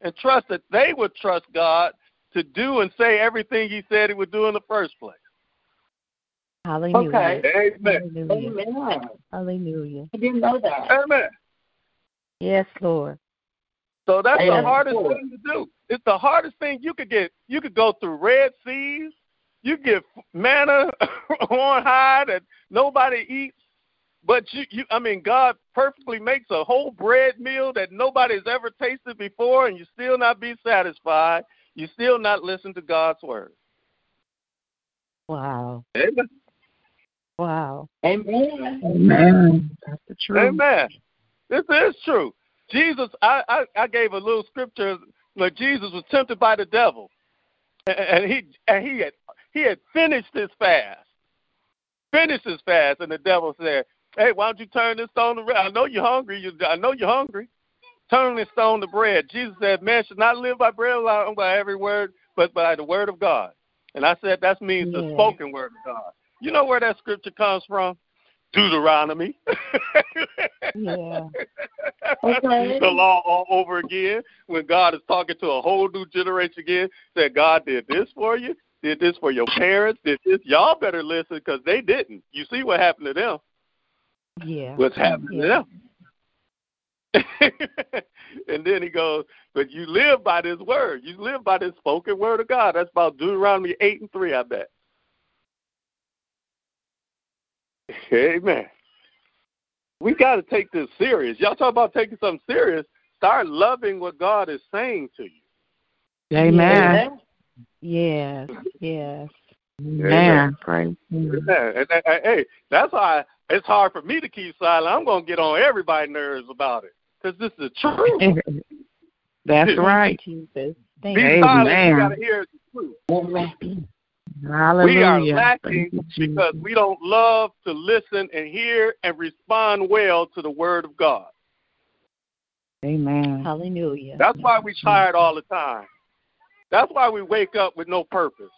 Speaker 3: and trust that they would trust God to do and say everything he said he would do in the first place.
Speaker 11: Hallelujah.
Speaker 7: Okay.
Speaker 3: Amen.
Speaker 11: Hallelujah.
Speaker 7: Amen.
Speaker 11: Hallelujah.
Speaker 7: I didn't know that.
Speaker 3: Amen.
Speaker 11: Yes, Lord.
Speaker 3: So that's the
Speaker 7: Amen.
Speaker 3: hardest thing to do. It's the hardest thing you could get. You could go through Red Seas. You get manna [LAUGHS] on high that nobody eats. But you, you, I mean, God perfectly makes a whole bread meal that nobody's ever tasted before, and you still not be satisfied. You still not listen to God's word.
Speaker 11: Wow.
Speaker 3: Amen.
Speaker 11: Wow.
Speaker 7: Amen.
Speaker 11: Amen. That's the truth.
Speaker 3: Amen. This is true. Jesus, I, I, I gave a little scripture where Jesus was tempted by the devil, and, and he and he had he had finished his fast, finished his fast, and the devil said, "Hey, why don't you turn this stone to bread? I know you're hungry. You, I know you're hungry. Turn this stone to bread." Jesus said, "Man should not live by bread alone, by every word, but by the word of God." And I said that means the spoken word of God. You know where that scripture comes from? Deuteronomy.
Speaker 11: Yeah. [LAUGHS] Okay.
Speaker 3: the law all over again when God is talking to a whole new generation again. Said God did this for you, did this for your parents, did this. Y'all better listen because they didn't. You see what happened to them?
Speaker 11: Yeah.
Speaker 3: What's happening
Speaker 11: Yeah.
Speaker 3: to them? [LAUGHS] and then he goes, but you live by this word. You live by this spoken word of God. That's about Deuteronomy 8 and 3, I bet. Amen. We got to take this serious. Y'all talk about taking something serious. Start loving what God is saying to you.
Speaker 9: Amen.
Speaker 11: Yes. Yes.
Speaker 9: Amen. Praise God.
Speaker 3: Amen. And, and- and, hey, that's why it's hard for me to keep silent. I'm going to get on everybody's nerves about it because this is the truth. [LAUGHS]
Speaker 9: That's right.
Speaker 11: Jesus. Thank
Speaker 3: Be
Speaker 11: you.
Speaker 3: silent. You got to hear the truth.
Speaker 9: Hallelujah.
Speaker 3: We are lacking
Speaker 9: you,
Speaker 3: because we don't love to listen and hear and respond well to the word of God.
Speaker 9: Amen.
Speaker 11: Hallelujah.
Speaker 3: That's why we're tired all the time. That's why we wake up with no purpose.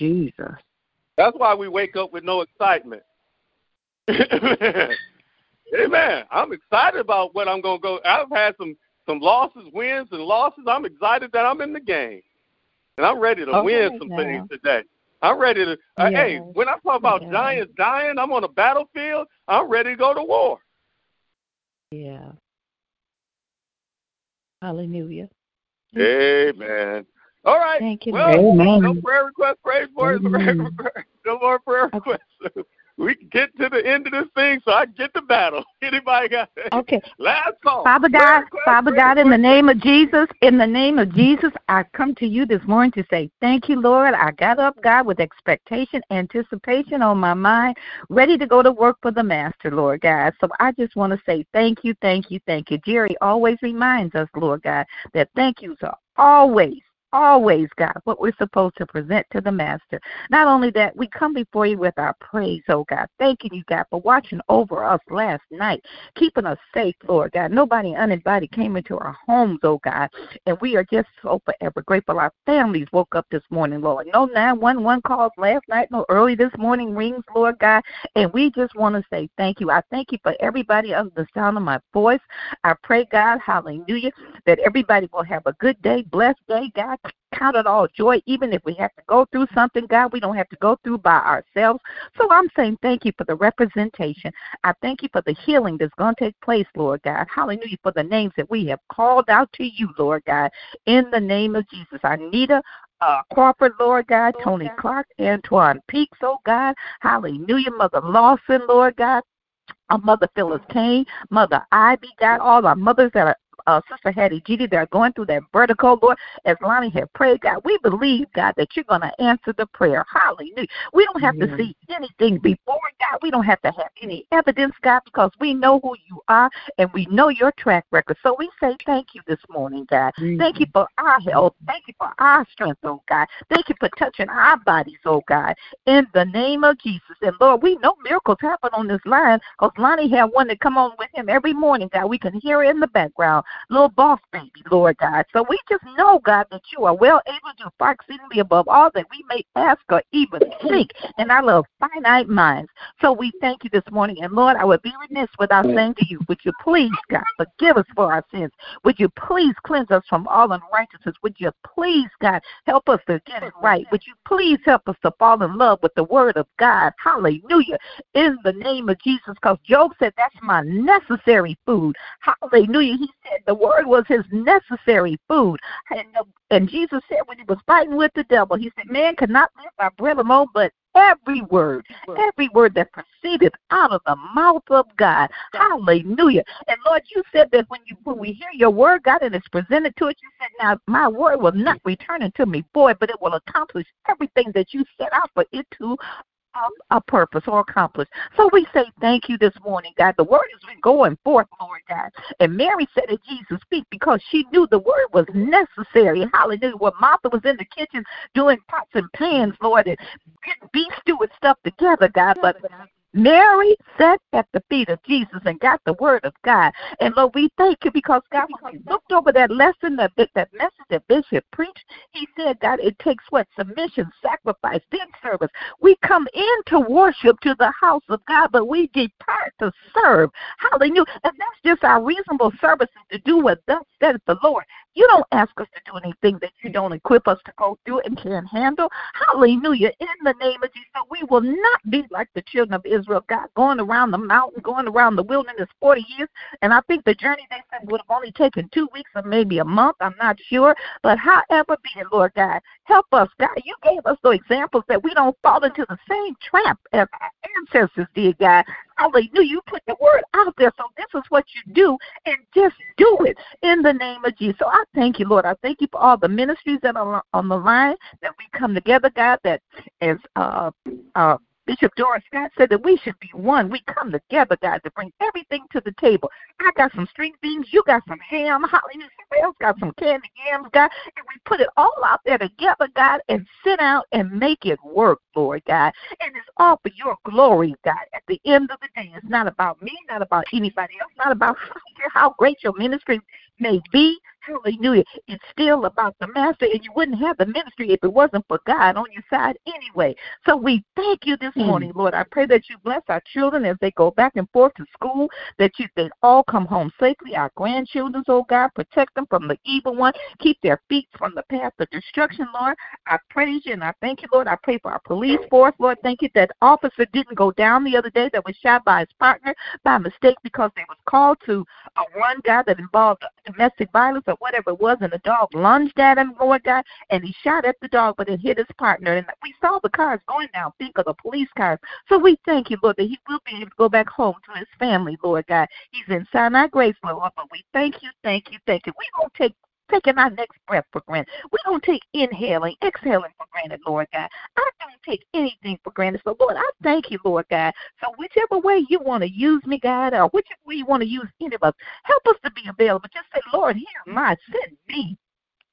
Speaker 9: Jesus.
Speaker 3: That's why we wake up with no excitement. [LAUGHS] Amen. I'm excited about what I'm going to go. I've had some some losses, wins, and losses. I'm excited that I'm in the game, and I'm ready to
Speaker 11: All
Speaker 3: win some
Speaker 11: now.
Speaker 3: things today. I'm ready to. Uh, hey, when I talk about
Speaker 11: Yes.
Speaker 3: giants dying, I'm on a battlefield. I'm ready to go to war.
Speaker 11: Yeah. Hallelujah.
Speaker 3: Amen. All right.
Speaker 11: Thank you,
Speaker 3: Well,
Speaker 9: Lord.
Speaker 3: no prayer request. Praise for it.
Speaker 9: Amen. [LAUGHS]
Speaker 3: No more prayer requests. [LAUGHS] We can get to the end of this thing, so I can get the battle. [LAUGHS] Anybody got
Speaker 11: Okay.
Speaker 3: last call?
Speaker 11: Father God,
Speaker 3: request,
Speaker 11: Father God, in the name of Jesus, in the name of Jesus, I come to you this morning to say thank you, Lord. I got up, God, with expectation, anticipation on my mind, ready to go to work for the Master, Lord God. So I just want to say thank you, thank you, thank you. Jerry always reminds us, Lord God, that thank yous are always always, God, what we're supposed to present to the Master. Not only that, we come before you with our praise, oh God, thanking you, God, for watching over us last night, keeping us safe, Lord God. Nobody uninvited came into our homes, oh God, and we are just so forever grateful. Our families woke up this morning, Lord. No 911 calls last night, no early this morning rings, Lord God, and we just want to say thank you. I thank you for everybody under the sound of my voice. I pray, God, hallelujah, that everybody will have a good day, blessed day, God. Count it all joy, even if we have to go through something, God, we don't have to go through by ourselves. So I'm saying thank you for the representation. I thank you for the healing that's going to take place, Lord God. Hallelujah, for the names that we have called out to you, Lord God, in the name of Jesus. Anita, uh, Crawford, Lord God, Tony Clark, Antoine Peaks, oh God. Hallelujah, Mother Lawson, Lord God. Our mother Phyllis Kane, Mother Ivy, God, all our mothers that are uh, Sister Hattie Judy, they're going through that vertical, Lord, as Lonnie had prayed, God. We believe, God, that you're going to answer the prayer. Hallelujah. We don't have to see anything before, God. We don't have to have any evidence, God, because we know who you are and we know your track record. So we say thank you this morning, God. Thank you for our health. Thank you for our strength, oh God. Thank you for touching our bodies, oh God, in the name of Jesus. And Lord, we know miracles happen on this line because Lonnie had one that come on with him every morning, God. We can hear it in the background. Little boss baby, Lord God. So we just know, God, that you are well able to far exceedingly above all that we may ask or even think in our little finite minds. So we thank you this morning. And Lord, I would be remiss without saying to you, would you please, God, forgive us for our sins? Would you please cleanse us from all unrighteousness? Would you please, God, help us to get it right? Would you please help us to fall in love with the word of God? Hallelujah. In the name of Jesus, because Job said that's my necessary food. Hallelujah. He said the word was his necessary food. And, uh, and Jesus said when he was fighting with the devil, he said, Man cannot live by bread alone, but every word, every word that proceeded out of the mouth of God. Hallelujah. And Lord, you said that when you when we hear your word, God, and it's presented to us, you said, Now my word will not return unto me void, but it will accomplish everything that you set out for it to a purpose or accomplish. So we say thank you this morning, God. The word has been going forth, Lord God. And Mary said that Jesus speak because she knew the word was necessary. Hallelujah. When Martha was in the kitchen doing pots and pans, Lord, and getting beef stew and stuff together, God, but Mary sat at the feet of Jesus and got the word of God. And Lord, we thank you because God, when we looked over that lesson, that, that message that Bishop preached, he said, God, it takes what? Submission, sacrifice, then service. We come in to worship to the house of God, but we depart to serve. Hallelujah. And that's just our reasonable services to do what thus said the Lord. You don't ask us to do anything that you don't equip us to go through and can handle. Hallelujah. In the name of Jesus, we will not be like the children of Israel, God, going around the mountain, going around the wilderness 40 years. And I think the journey they said would have only taken two weeks or maybe a month. I'm not sure. But however be it, Lord God, help us, God. You gave us the examples that we don't fall into the same trap as our ancestors did, God. Hallelujah. You put the word out there. So this is what you do, and just do it in the name of Jesus. So I thank you, Lord. I thank you for all the ministries that are on the line that we come together, God, that as uh, uh, Bishop Doris Scott said that we should be one. We come together, God, to bring everything to the table. I got some string beans, you got some ham. Somebody else got some candy yams, God, and we put it all out there together, God, and sit out and make it work, Lord God. And it's all for your glory, God. At the end of the day, it's not about me, not about anybody else, not about how great your ministry may be. Hallelujah. It's still about the master, and you wouldn't have the ministry if it wasn't for God on your side anyway. So we thank you this mm. morning, Lord. I pray that you bless our children as they go back and forth to school, that you they all come home safely. Our grandchildren, oh God, protect them from the evil one. Keep their feet from the path of destruction, Lord. I praise you and I thank you, Lord. I pray for our police force, Lord. Thank you that officer didn't go down the other day that was shot by his partner by mistake because they was called to a one guy that involved domestic violence or whatever it was, and the dog lunged at him, Lord God, and he shot at the dog, but it hit his partner. And we saw the cars going down, think of the police cars. So we thank you, Lord, that he will be able to go back home to his family, Lord God. He's in Sinai Grace, Lord, but we thank you, thank you, thank you. We don't take taking our next breath for granted. We don't take inhaling, exhaling for granted, Lord God. I don't take anything for granted. So, Lord, I thank you, Lord God. So, whichever way you want to use me, God, or whichever way you want to use any of us, help us to be available. Just say, Lord, am I. Send me.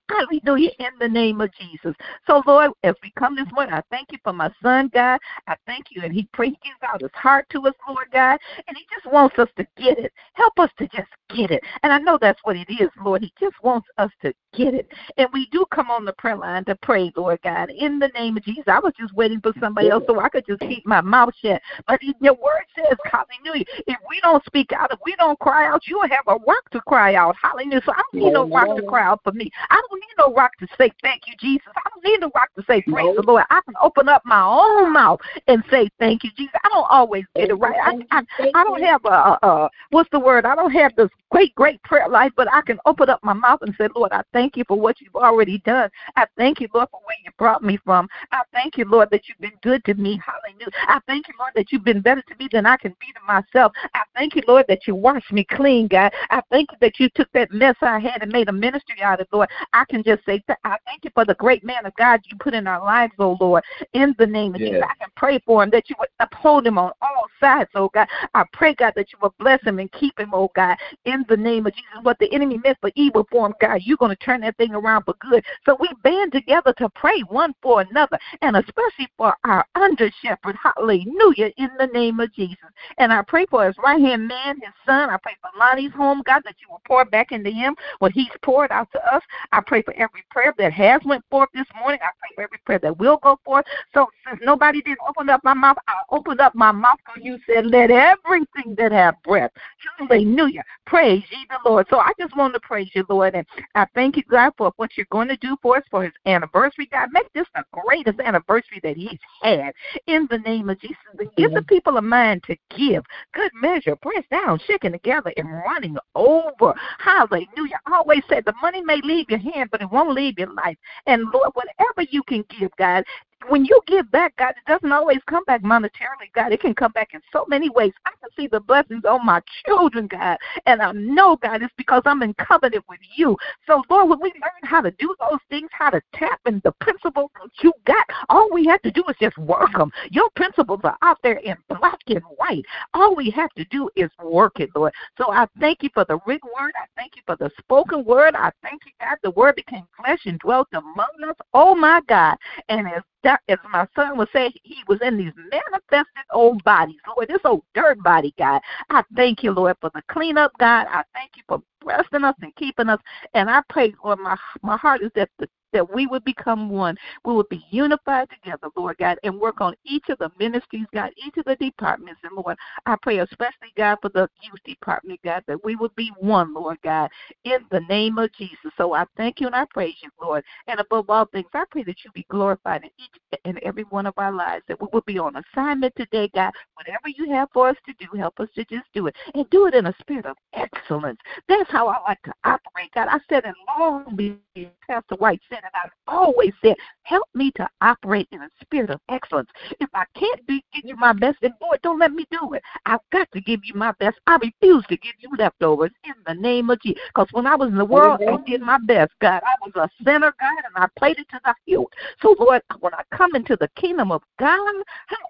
Speaker 11: Hallelujah, in the name of Jesus. So, Lord, as we come this morning, I thank you for my son, God. I thank you, and he prays, gives out his heart to us, Lord God, and he just wants us to get it. Help us to just get it. And I know that's what it is, Lord. He just wants us to get it. And we do come on the prayer line to pray, Lord God, in the name of Jesus. I was just waiting for somebody else so I could just keep my mouth shut. But your word says, hallelujah, if we don't speak out, if we don't cry out, you'll have a rock to cry out. Hallelujah. So I don't need no rock to cry out for me. I don't need no rock to say thank you, Jesus. I don't need no rock to say praise the Lord. I can open up my own mouth and say thank you, Jesus. I don't always get it right. I, I, I don't have a, a, a, what's the word? I don't have this great, great prayer life, but I can open up my mouth and say, Lord, I thank you for what you've already done. I thank you, Lord, for where you brought me from. I thank you, Lord, that you've been good to me. Hallelujah. I thank you, Lord, that you've been better to me than I can be to myself. I thank you, Lord, that you washed me clean, God. I thank you that you took that mess I had and made a ministry out of, it, Lord. I can just say, I thank you for the great man of God you put in our lives, oh Lord. In the name of Jesus, I can pray for him that you would uphold him on all sides, oh God. I pray, God, that you will bless him and keep him, oh God. In the name of Jesus, what the enemy meant for evil for him, God, you're going to turn that thing around for good. So we band together to pray one for another, and especially for our under shepherd. Hallelujah, in the name of Jesus. And I pray for his right hand man, his son. I pray for Lonnie's home, God, that you will pour back into him what he's poured out to us. I pray for every prayer that has went forth this morning. I pray for every prayer that will go forth. So since nobody didn't open up my mouth, I opened up my mouth because you said, let everything that have breath. Hallelujah. Praise ye the Lord. So I just want to praise you, Lord. And I thank you, God, for what you're going to do for us for his anniversary. God, make this the greatest anniversary that he's had in the name of Jesus. And give the people a mind to give. Good measure, pressed down, shaken together, and running over. Hallelujah. I always said the money may leave your hand, but it won't leave your life. And Lord, whatever you can give, God, when you give back, God, it doesn't always come back monetarily, God. It can come back in so many ways. I can see the blessings on my children, God. And I know, God, it's because I'm in covenant with you. So, Lord, when we learn how to do those things, how to tap in the principles that you got, all we have to do is just work them. Your principles are out there in black and white. All we have to do is work it, Lord. So I thank you for the written word. I thank you for the spoken word. I thank you, God, the word became flesh and dwelt among us. Oh, my God. And as that, as my son would say, he was in these manifested old bodies. Lord, this old dirt body, God. I thank you, Lord, for the cleanup, God. I thank you for blessing us and keeping us. And I pray, Lord, my my heart is that the that we would become one. We would be unified together, Lord God, and work on each of the ministries, God, each of the departments. And Lord, I pray especially, God, for the youth department, God, that we would be one, Lord God, in the name of Jesus. So I thank you and I praise you, Lord. And above all things, I pray that you be glorified in each and every one of our lives, that we will be on assignment today, God. Whatever you have for us to do, help us to just do it. And do it in a spirit of excellence. That's how I like to operate, God. I said in long before Pastor White said I've always said, help me to operate in a spirit of excellence. If I can't be, give you my best, then Lord, don't let me do it. I've got to give you my best. I refuse to give you leftovers in the name of Jesus. Because when I was in the world, I did my best, God. I was a sinner, God, and I played it to the hilt. So, Lord, when I come into the kingdom of God,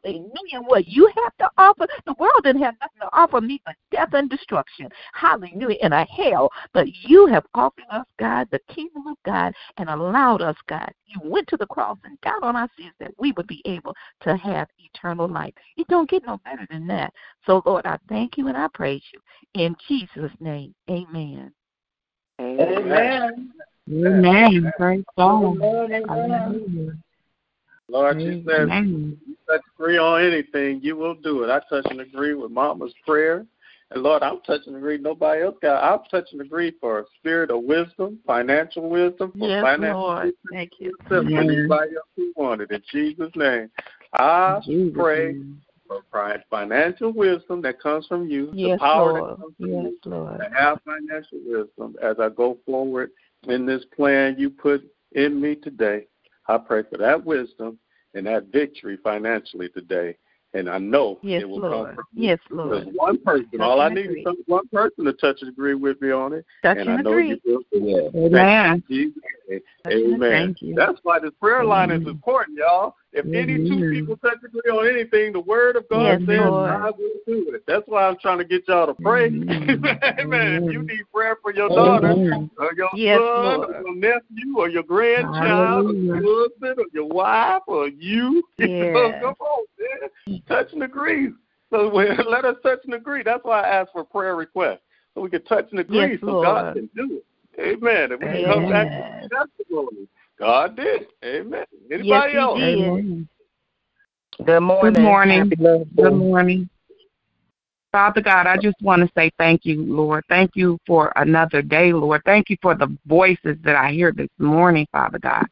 Speaker 11: hallelujah, what you have to offer, the world didn't have nothing to offer me but death and destruction. Hallelujah, in a hell. But you have offered us, God, the kingdom of God and allowed us, God. You went to the cross and died on our sins that we would be able to have eternal life. It don't get no better than that. So, Lord, I thank you and I praise you. In Jesus' name, amen.
Speaker 9: Amen.
Speaker 10: Amen. Praise God.
Speaker 9: Amen.
Speaker 3: Lord, you said
Speaker 10: Amen.
Speaker 3: you touch agree on anything, you will do it. I touch and agree with Mama's prayer. And Lord, I'm touching and agree. Nobody else got. I'm touching and agree for a spirit of wisdom, financial wisdom, for
Speaker 11: Yes,
Speaker 3: financial
Speaker 11: Lord. Thank you.
Speaker 3: wisdom, for anybody else who wanted. In Jesus' name, I
Speaker 10: Jesus'
Speaker 3: pray
Speaker 10: name.
Speaker 3: for fi- financial wisdom that comes from you, the
Speaker 11: Yes,
Speaker 3: power
Speaker 11: Lord.
Speaker 3: that comes from
Speaker 11: Yes,
Speaker 3: you,
Speaker 11: Lord.
Speaker 3: to have financial wisdom as I go forward in this plan you put in me today. I pray for that wisdom and that victory financially today. And I know
Speaker 11: Yes,
Speaker 3: it will
Speaker 11: Lord.
Speaker 3: come from you.
Speaker 11: Yes,
Speaker 3: There's
Speaker 11: Lord.
Speaker 3: one person.
Speaker 11: Touch
Speaker 3: all I
Speaker 11: and
Speaker 3: need
Speaker 11: agree.
Speaker 3: is some, one person to touch and agree with me on it.
Speaker 11: Touch
Speaker 3: and
Speaker 11: and
Speaker 3: I know
Speaker 11: agree.
Speaker 3: you will do that.
Speaker 10: Amen.
Speaker 3: Thank you, Jesus. Amen.
Speaker 10: Thank you.
Speaker 3: That's why this prayer line is important, y'all. If any two people touch and agree on anything, the word of God
Speaker 11: Yes,
Speaker 3: says
Speaker 11: Lord.
Speaker 3: I will do it. That's why I'm trying to get y'all to pray.
Speaker 10: Amen. [LAUGHS]
Speaker 3: If you need prayer for your
Speaker 10: Amen.
Speaker 3: daughter or your
Speaker 11: Yes,
Speaker 3: son
Speaker 11: Lord.
Speaker 3: or your nephew or your grandchild or your husband or your wife or you, [LAUGHS]
Speaker 11: Yeah.
Speaker 3: come on, man. Touch and agree. So [LAUGHS] let us touch and agree. That's why I asked for prayer requests. So we can touch and agree
Speaker 11: Yes,
Speaker 3: so God can do it. Amen. And we can come back with testimony. God did. Amen. Anybody
Speaker 11: Yes, he
Speaker 3: else?
Speaker 11: did.
Speaker 10: Amen.
Speaker 6: Good morning.
Speaker 10: Good morning.
Speaker 6: Happy Love
Speaker 10: Good morning. Father God, I just want to say thank you, Lord. Thank you for another day, Lord. Thank you for the voices that I hear this morning, Father God.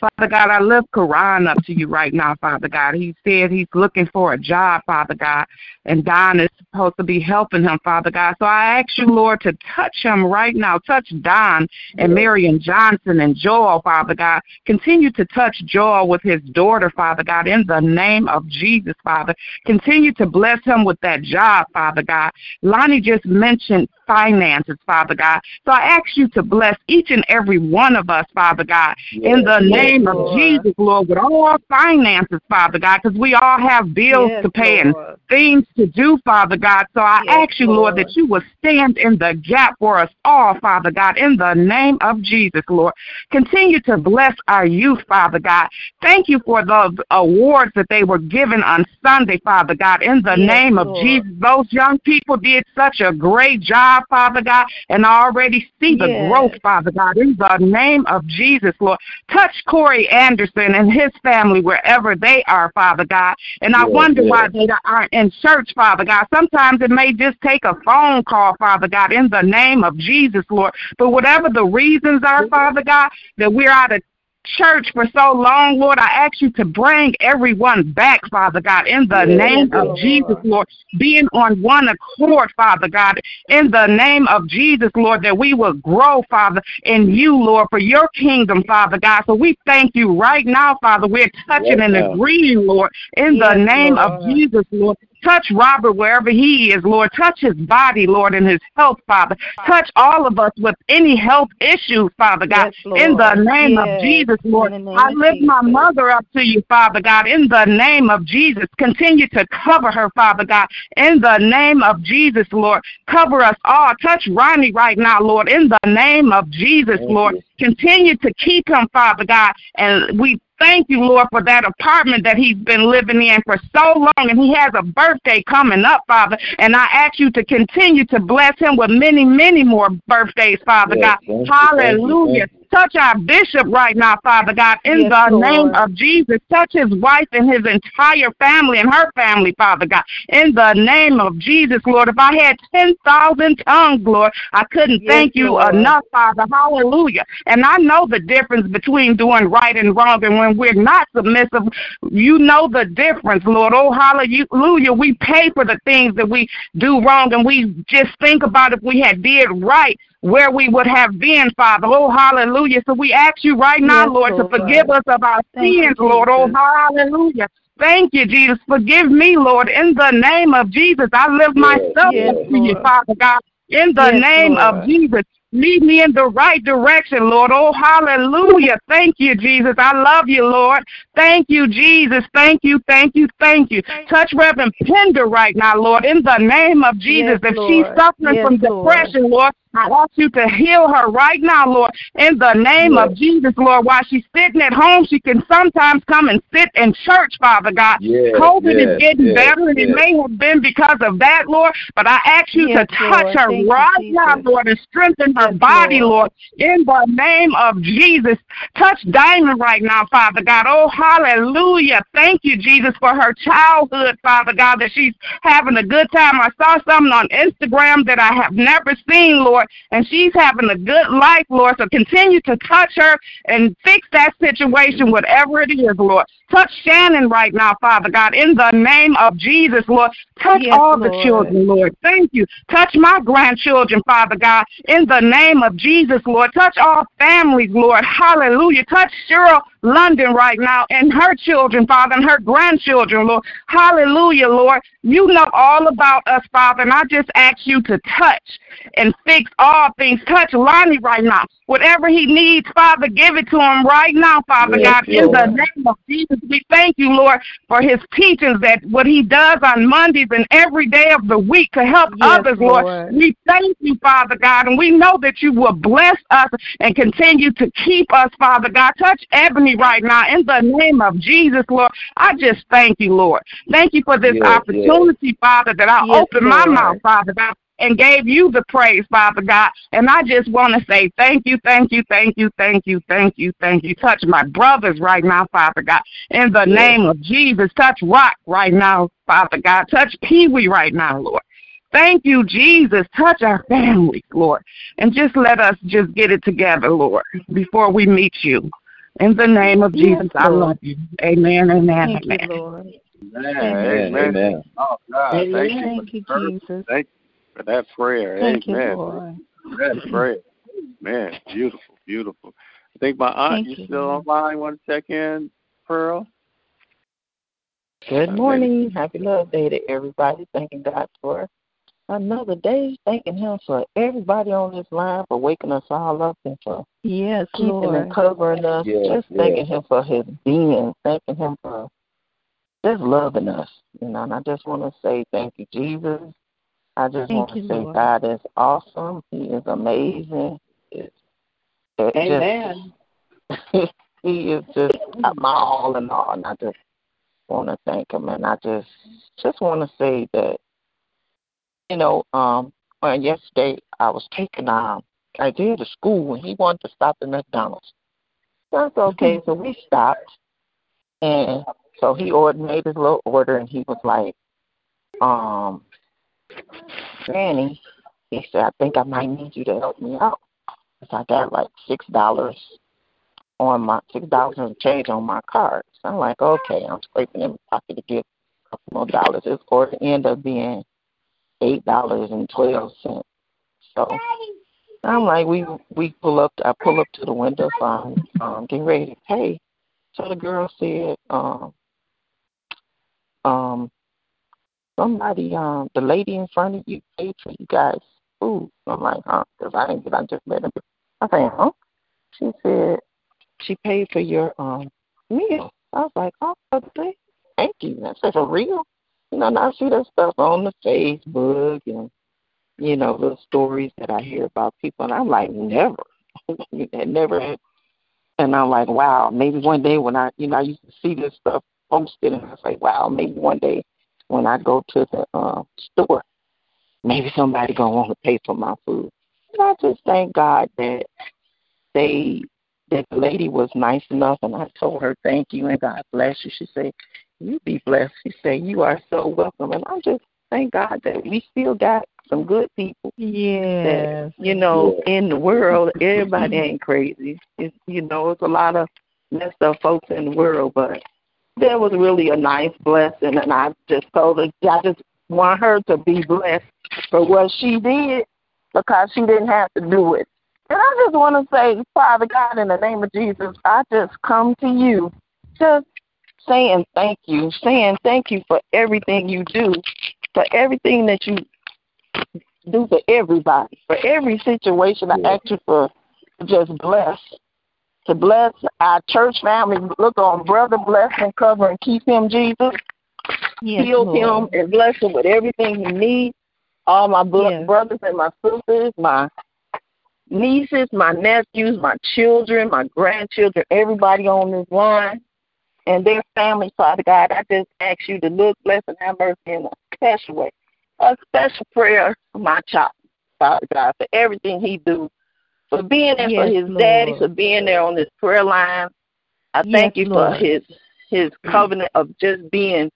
Speaker 10: Father God, I lift Quran up to you right now, Father God. He said he's looking for a job, Father God, and Don is supposed to be helping him, Father God. So I ask you, Lord, to touch him right now. Touch Don and Marion Johnson and Joel, Father God. Continue to touch Joel with his daughter, Father God, in the name of Jesus, Father. Continue to bless him with that job, Father God. Lonnie just mentioned finances, Father God. So I ask you to bless each and every one of us, Father God, in the name of Jesus, Lord, with all our finances, Father God, because we all have bills
Speaker 11: Yes,
Speaker 10: to pay and things to do, Father God. So I
Speaker 11: Yes,
Speaker 10: ask you, Lord,
Speaker 11: Lord.
Speaker 10: that you will stand in the gap for us all, Father God, in the name of Jesus, Lord. Continue to bless our youth, Father God. Thank you for the awards that they were given on Sunday, Father God, in the
Speaker 11: Yes,
Speaker 10: name of Jesus. Those young people did such a great job, Father God, and I already see the
Speaker 11: Yes.
Speaker 10: growth, Father God, in the name of Jesus, Lord. Touch Corey Anderson and his family wherever they are, Father God. And I
Speaker 3: Yes,
Speaker 10: wonder why they aren't in church, Father God. Sometimes it may just take a phone call, Father God, in the name of Jesus, Lord. But whatever the reasons are, Father God, that we're out of church for so long, Lord, I ask you to bring everyone back, Father God, in the
Speaker 3: Yes,
Speaker 10: name of
Speaker 11: Lord.
Speaker 10: Jesus, Lord. Being on one accord, Father God, in the name of Jesus, Lord, that we will grow, Father, in you, Lord, for your kingdom, Father God. So we thank you right now, Father. We're touching
Speaker 3: Right
Speaker 10: and agreeing, Lord, in the
Speaker 11: Yes,
Speaker 10: name of Jesus, Lord. Touch Robert wherever he is, Lord. Touch his body, Lord, and his health, Father. Touch all of us with any health issues, Father God.
Speaker 11: Yes,
Speaker 10: in the
Speaker 11: Lord.
Speaker 10: name of Jesus, Lord.
Speaker 11: in the name
Speaker 10: I
Speaker 11: of
Speaker 10: lift my mother up to you, Father God. In the name of Jesus, continue to cover her, Father God. In the name of Jesus, Lord. Cover us all. Touch Ronnie right now, Lord. In the name of Jesus, Lord. Continue to keep him, Father God. And we thank you, Lord, for that apartment that he's been living in for so long, and he has a birthday coming up, Father. And I ask you to continue to bless him with many, many more birthdays, Father
Speaker 12: Yes,
Speaker 10: God.
Speaker 12: thank you, thank you,
Speaker 10: Hallelujah.
Speaker 12: you.
Speaker 10: Touch our bishop right now, Father God, in
Speaker 11: Yes,
Speaker 10: the name of Jesus. Touch his wife and his entire family and her family, Father God, in the name of Jesus, Lord. If I had 10,000 tongues, Lord, I couldn't
Speaker 11: Yes,
Speaker 10: thank you
Speaker 11: Lord.
Speaker 10: enough, Father. Hallelujah. And I know the difference between doing right and wrong. And when we're not submissive, you know the difference, Lord. Oh, hallelujah. We pay for the things that we do wrong, and we just think about if we had did right where we would have been, Father. Oh, hallelujah. So we ask you right now,
Speaker 11: Yes,
Speaker 10: Lord, to
Speaker 11: Lord.
Speaker 10: forgive us of our
Speaker 11: Thank you,
Speaker 10: sins, Lord. Oh, hallelujah. Thank you, Jesus. Forgive me, Lord, in the name of Jesus. I lift myself
Speaker 11: Yes,
Speaker 10: up to you, Father God, in the
Speaker 11: Yes,
Speaker 10: name of Jesus. Lead me in the right direction, Lord. Oh, hallelujah. Thank you, Jesus. I love you, Lord. Thank you, Jesus. Thank you, thank you, thank you. Touch Reverend Pender right now, Lord, in the name of Jesus.
Speaker 11: Yes,
Speaker 10: if she's suffering
Speaker 11: Yes,
Speaker 10: from
Speaker 11: Lord.
Speaker 10: depression, Lord, I ask you to heal her right now, Lord, in the name of Jesus, Lord. While she's sitting at home, she can sometimes come and sit in church, Father God.
Speaker 12: Yes,
Speaker 10: COVID
Speaker 12: yes,
Speaker 10: is getting
Speaker 12: yes,
Speaker 10: better, and it may have been because of that, Lord. But I ask you
Speaker 11: Yes,
Speaker 10: to touch
Speaker 11: Lord.
Speaker 10: her
Speaker 11: Thank you,
Speaker 10: right now, Lord, and strengthen her
Speaker 11: Yes,
Speaker 10: body,
Speaker 11: Lord.
Speaker 10: Lord, in the name of Jesus. Touch Diamond right now, Father God. Oh, hallelujah. Thank you, Jesus, for her childhood, Father God, that she's having a good time. I saw something on Instagram that I have never seen, Lord, and she's having a good life, Lord. So continue to touch her and fix that situation, whatever it is, Lord. Touch Shannon right now, Father God, in the name of Jesus, Lord. Touch
Speaker 11: Yes,
Speaker 10: all the children, Lord. Thank you. Touch my grandchildren, Father God, in the name of Jesus, Lord. Touch all families, Lord. Hallelujah. Touch Cheryl London right now and her children, Father, and her grandchildren, Lord. Hallelujah, Lord. You know all about us, Father, and I just ask you to touch and fix all things. Touch Lonnie right now. Whatever he needs, Father, give it to him right now, Father
Speaker 12: Yes,
Speaker 10: God. In the name of Jesus, we thank you, Lord, for his teachings that what he does on Mondays and every day of the week to help
Speaker 11: Yes,
Speaker 10: others, Lord.
Speaker 11: Lord.
Speaker 10: We thank you, Father God, and we know that you will bless us and continue to keep us, Father God. Touch Ebony right now in the name of Jesus, Lord. I just thank you, Lord. Thank you for this
Speaker 12: Yes,
Speaker 10: opportunity, Father, that I
Speaker 11: Yes,
Speaker 10: open my mouth, Father God. And gave you the praise, Father God. And I just want to say thank you, thank you, thank you, thank you, thank you, thank you. Touch my brothers right now, Father God. In the
Speaker 12: Yes.
Speaker 10: name of Jesus, touch Rock right now, Father God. Touch Pee Wee right now, Lord. Thank you, Jesus. Touch our families, Lord. And just let us just get it together, Lord, before we meet you. In the name of
Speaker 11: Yes,
Speaker 10: Jesus, I love you. Amen, amen,
Speaker 11: Thank you,
Speaker 10: amen.
Speaker 11: Lord.
Speaker 3: Amen.
Speaker 12: Amen.
Speaker 3: Amen.
Speaker 12: Amen.
Speaker 3: Oh God, thank you.
Speaker 11: Thank you, Jesus.
Speaker 3: Thank you for that prayer.
Speaker 11: Thank
Speaker 3: Amen.
Speaker 11: Lord.
Speaker 3: That prayer. Man, beautiful, beautiful. I think my aunt,
Speaker 11: Thank
Speaker 3: you
Speaker 11: you,
Speaker 3: still
Speaker 11: Lord.
Speaker 3: online? Want to check in, Pearl?
Speaker 8: Good
Speaker 3: Uh,
Speaker 8: morning. Happy Love Day to everybody. Thanking God for another day. Thanking Him for everybody on this line for waking us all up and for
Speaker 11: Yes,
Speaker 8: keeping
Speaker 11: Lord.
Speaker 8: and covering us.
Speaker 12: Yes,
Speaker 8: just
Speaker 12: yes.
Speaker 8: thanking Him for His being. Thanking Him for just loving us. You know, and I just want to say thank you, Jesus. I just
Speaker 11: Thank
Speaker 8: want
Speaker 11: you,
Speaker 8: to say
Speaker 11: Lord.
Speaker 8: God is awesome. He is amazing. It's, it
Speaker 7: Amen.
Speaker 8: Just, [LAUGHS] he is just my all in all, and I just want to thank him. And I just just want to say that you know, um, well, yesterday I was taking um Isaiah to school, and he wanted to stop at McDonald's. That's [LAUGHS] okay. So we stopped, and so he ordered made his little order, and he was like, um, Granny, he said, I think I might need you to help me out. 'Cause I got like six dollars on my six dollars and change on my card. So I'm like, okay, I'm scraping in my pocket to get a couple more dollars. It's going to end up being eight dollars and twelve cents. So I'm like, we we pull up. I pull up to the window, so I'm um, getting ready to pay. So the girl said, um, um, somebody, um, the lady in front of you paid for you guys food. I'm like, huh? Because I didn't get. I just let him. I said, huh? She said she paid for your um meal. I was like, oh, okay. thank you. I said, for real? You know, and I see that stuff on the Facebook and you know, little stories that I hear about people, and I'm like, never, [LAUGHS] that never. had- And I'm like, wow, maybe one day when I, you know, I used to see this stuff posted, and I was like, wow, maybe one day when I go to the uh, store, maybe somebody gonna want to pay for my food. And I just thank God that they that the lady was nice enough, and I told her thank you and God bless you. She said, "You be blessed." She said, "You are so welcome," and I just thank God that we still got some good people. Yeah. You know, in the world, everybody ain't crazy. It's, you know, it's a lot of messed up folks in the world, but there was really a nice blessing, and I just told her I just want her to be blessed for what she did because she didn't have to do it. And I just want to say, Father God, in the name of Jesus, I just come to you, just saying thank you, saying thank you for everything you do, for everything that you do for everybody, for every situation. I ask you for just bless, to bless our church family. Look on brother, bless and cover and keep him, Jesus.
Speaker 11: Yes,
Speaker 8: Heal
Speaker 11: Lord.
Speaker 8: him and bless him with everything he needs. All my bro-
Speaker 11: Yes.
Speaker 8: brothers and my sisters, my nieces, my nephews, my children, my grandchildren, everybody on this line and their families, Father God. I just ask you to look, bless, and have mercy in a special way. A special prayer for my child, Father God, for everything he do, for being there for
Speaker 11: Yes,
Speaker 8: his daddy, for being there on this prayer line. I
Speaker 11: Yes,
Speaker 8: thank you
Speaker 11: Lord.
Speaker 8: for his his mm. covenant of just being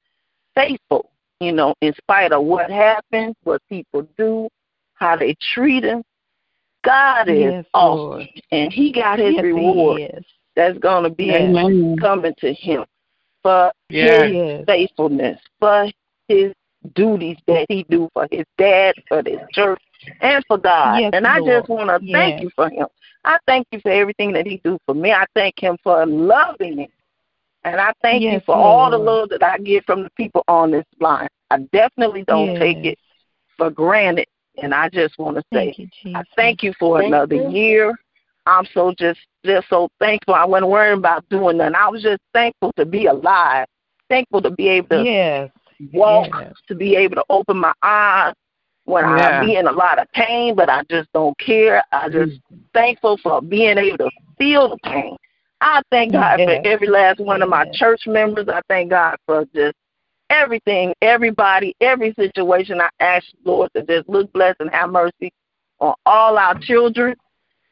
Speaker 8: faithful, you know, in spite of what happens, what people do, how they treat him. God is
Speaker 11: Yes,
Speaker 8: awesome,
Speaker 11: Lord.
Speaker 8: and He got His
Speaker 11: Yes,
Speaker 8: reward that's going to be
Speaker 10: Amen.
Speaker 8: coming to Him for
Speaker 10: Yes.
Speaker 8: His faithfulness, for His duties that He do for His dad, for His church, and for God.
Speaker 11: Yes,
Speaker 8: and I just want to thank you for Him. I thank you for everything that He do for me. I thank Him for loving me. And I thank you
Speaker 11: Yes,
Speaker 8: for all the love that I get from the people on this line. I definitely don't
Speaker 11: Yes.
Speaker 8: take it for granted. And I just want to say,
Speaker 11: Thank you,
Speaker 8: I thank you for
Speaker 11: Thank
Speaker 8: another
Speaker 11: you.
Speaker 8: year. I'm so just just so thankful. I wasn't worrying about doing nothing. I was just thankful to be alive, thankful to be able to
Speaker 11: Yes.
Speaker 8: walk,
Speaker 11: Yes.
Speaker 8: to be able to open my eyes when
Speaker 10: Yeah.
Speaker 8: I be in a lot of pain, but I just don't care. I mm. just thankful for being able to feel the pain. I thank mm, God
Speaker 11: Yes.
Speaker 8: for every last one of my church members. I thank God for just everything, everybody, every situation. I ask Lord to just look, bless, and have mercy on all our children,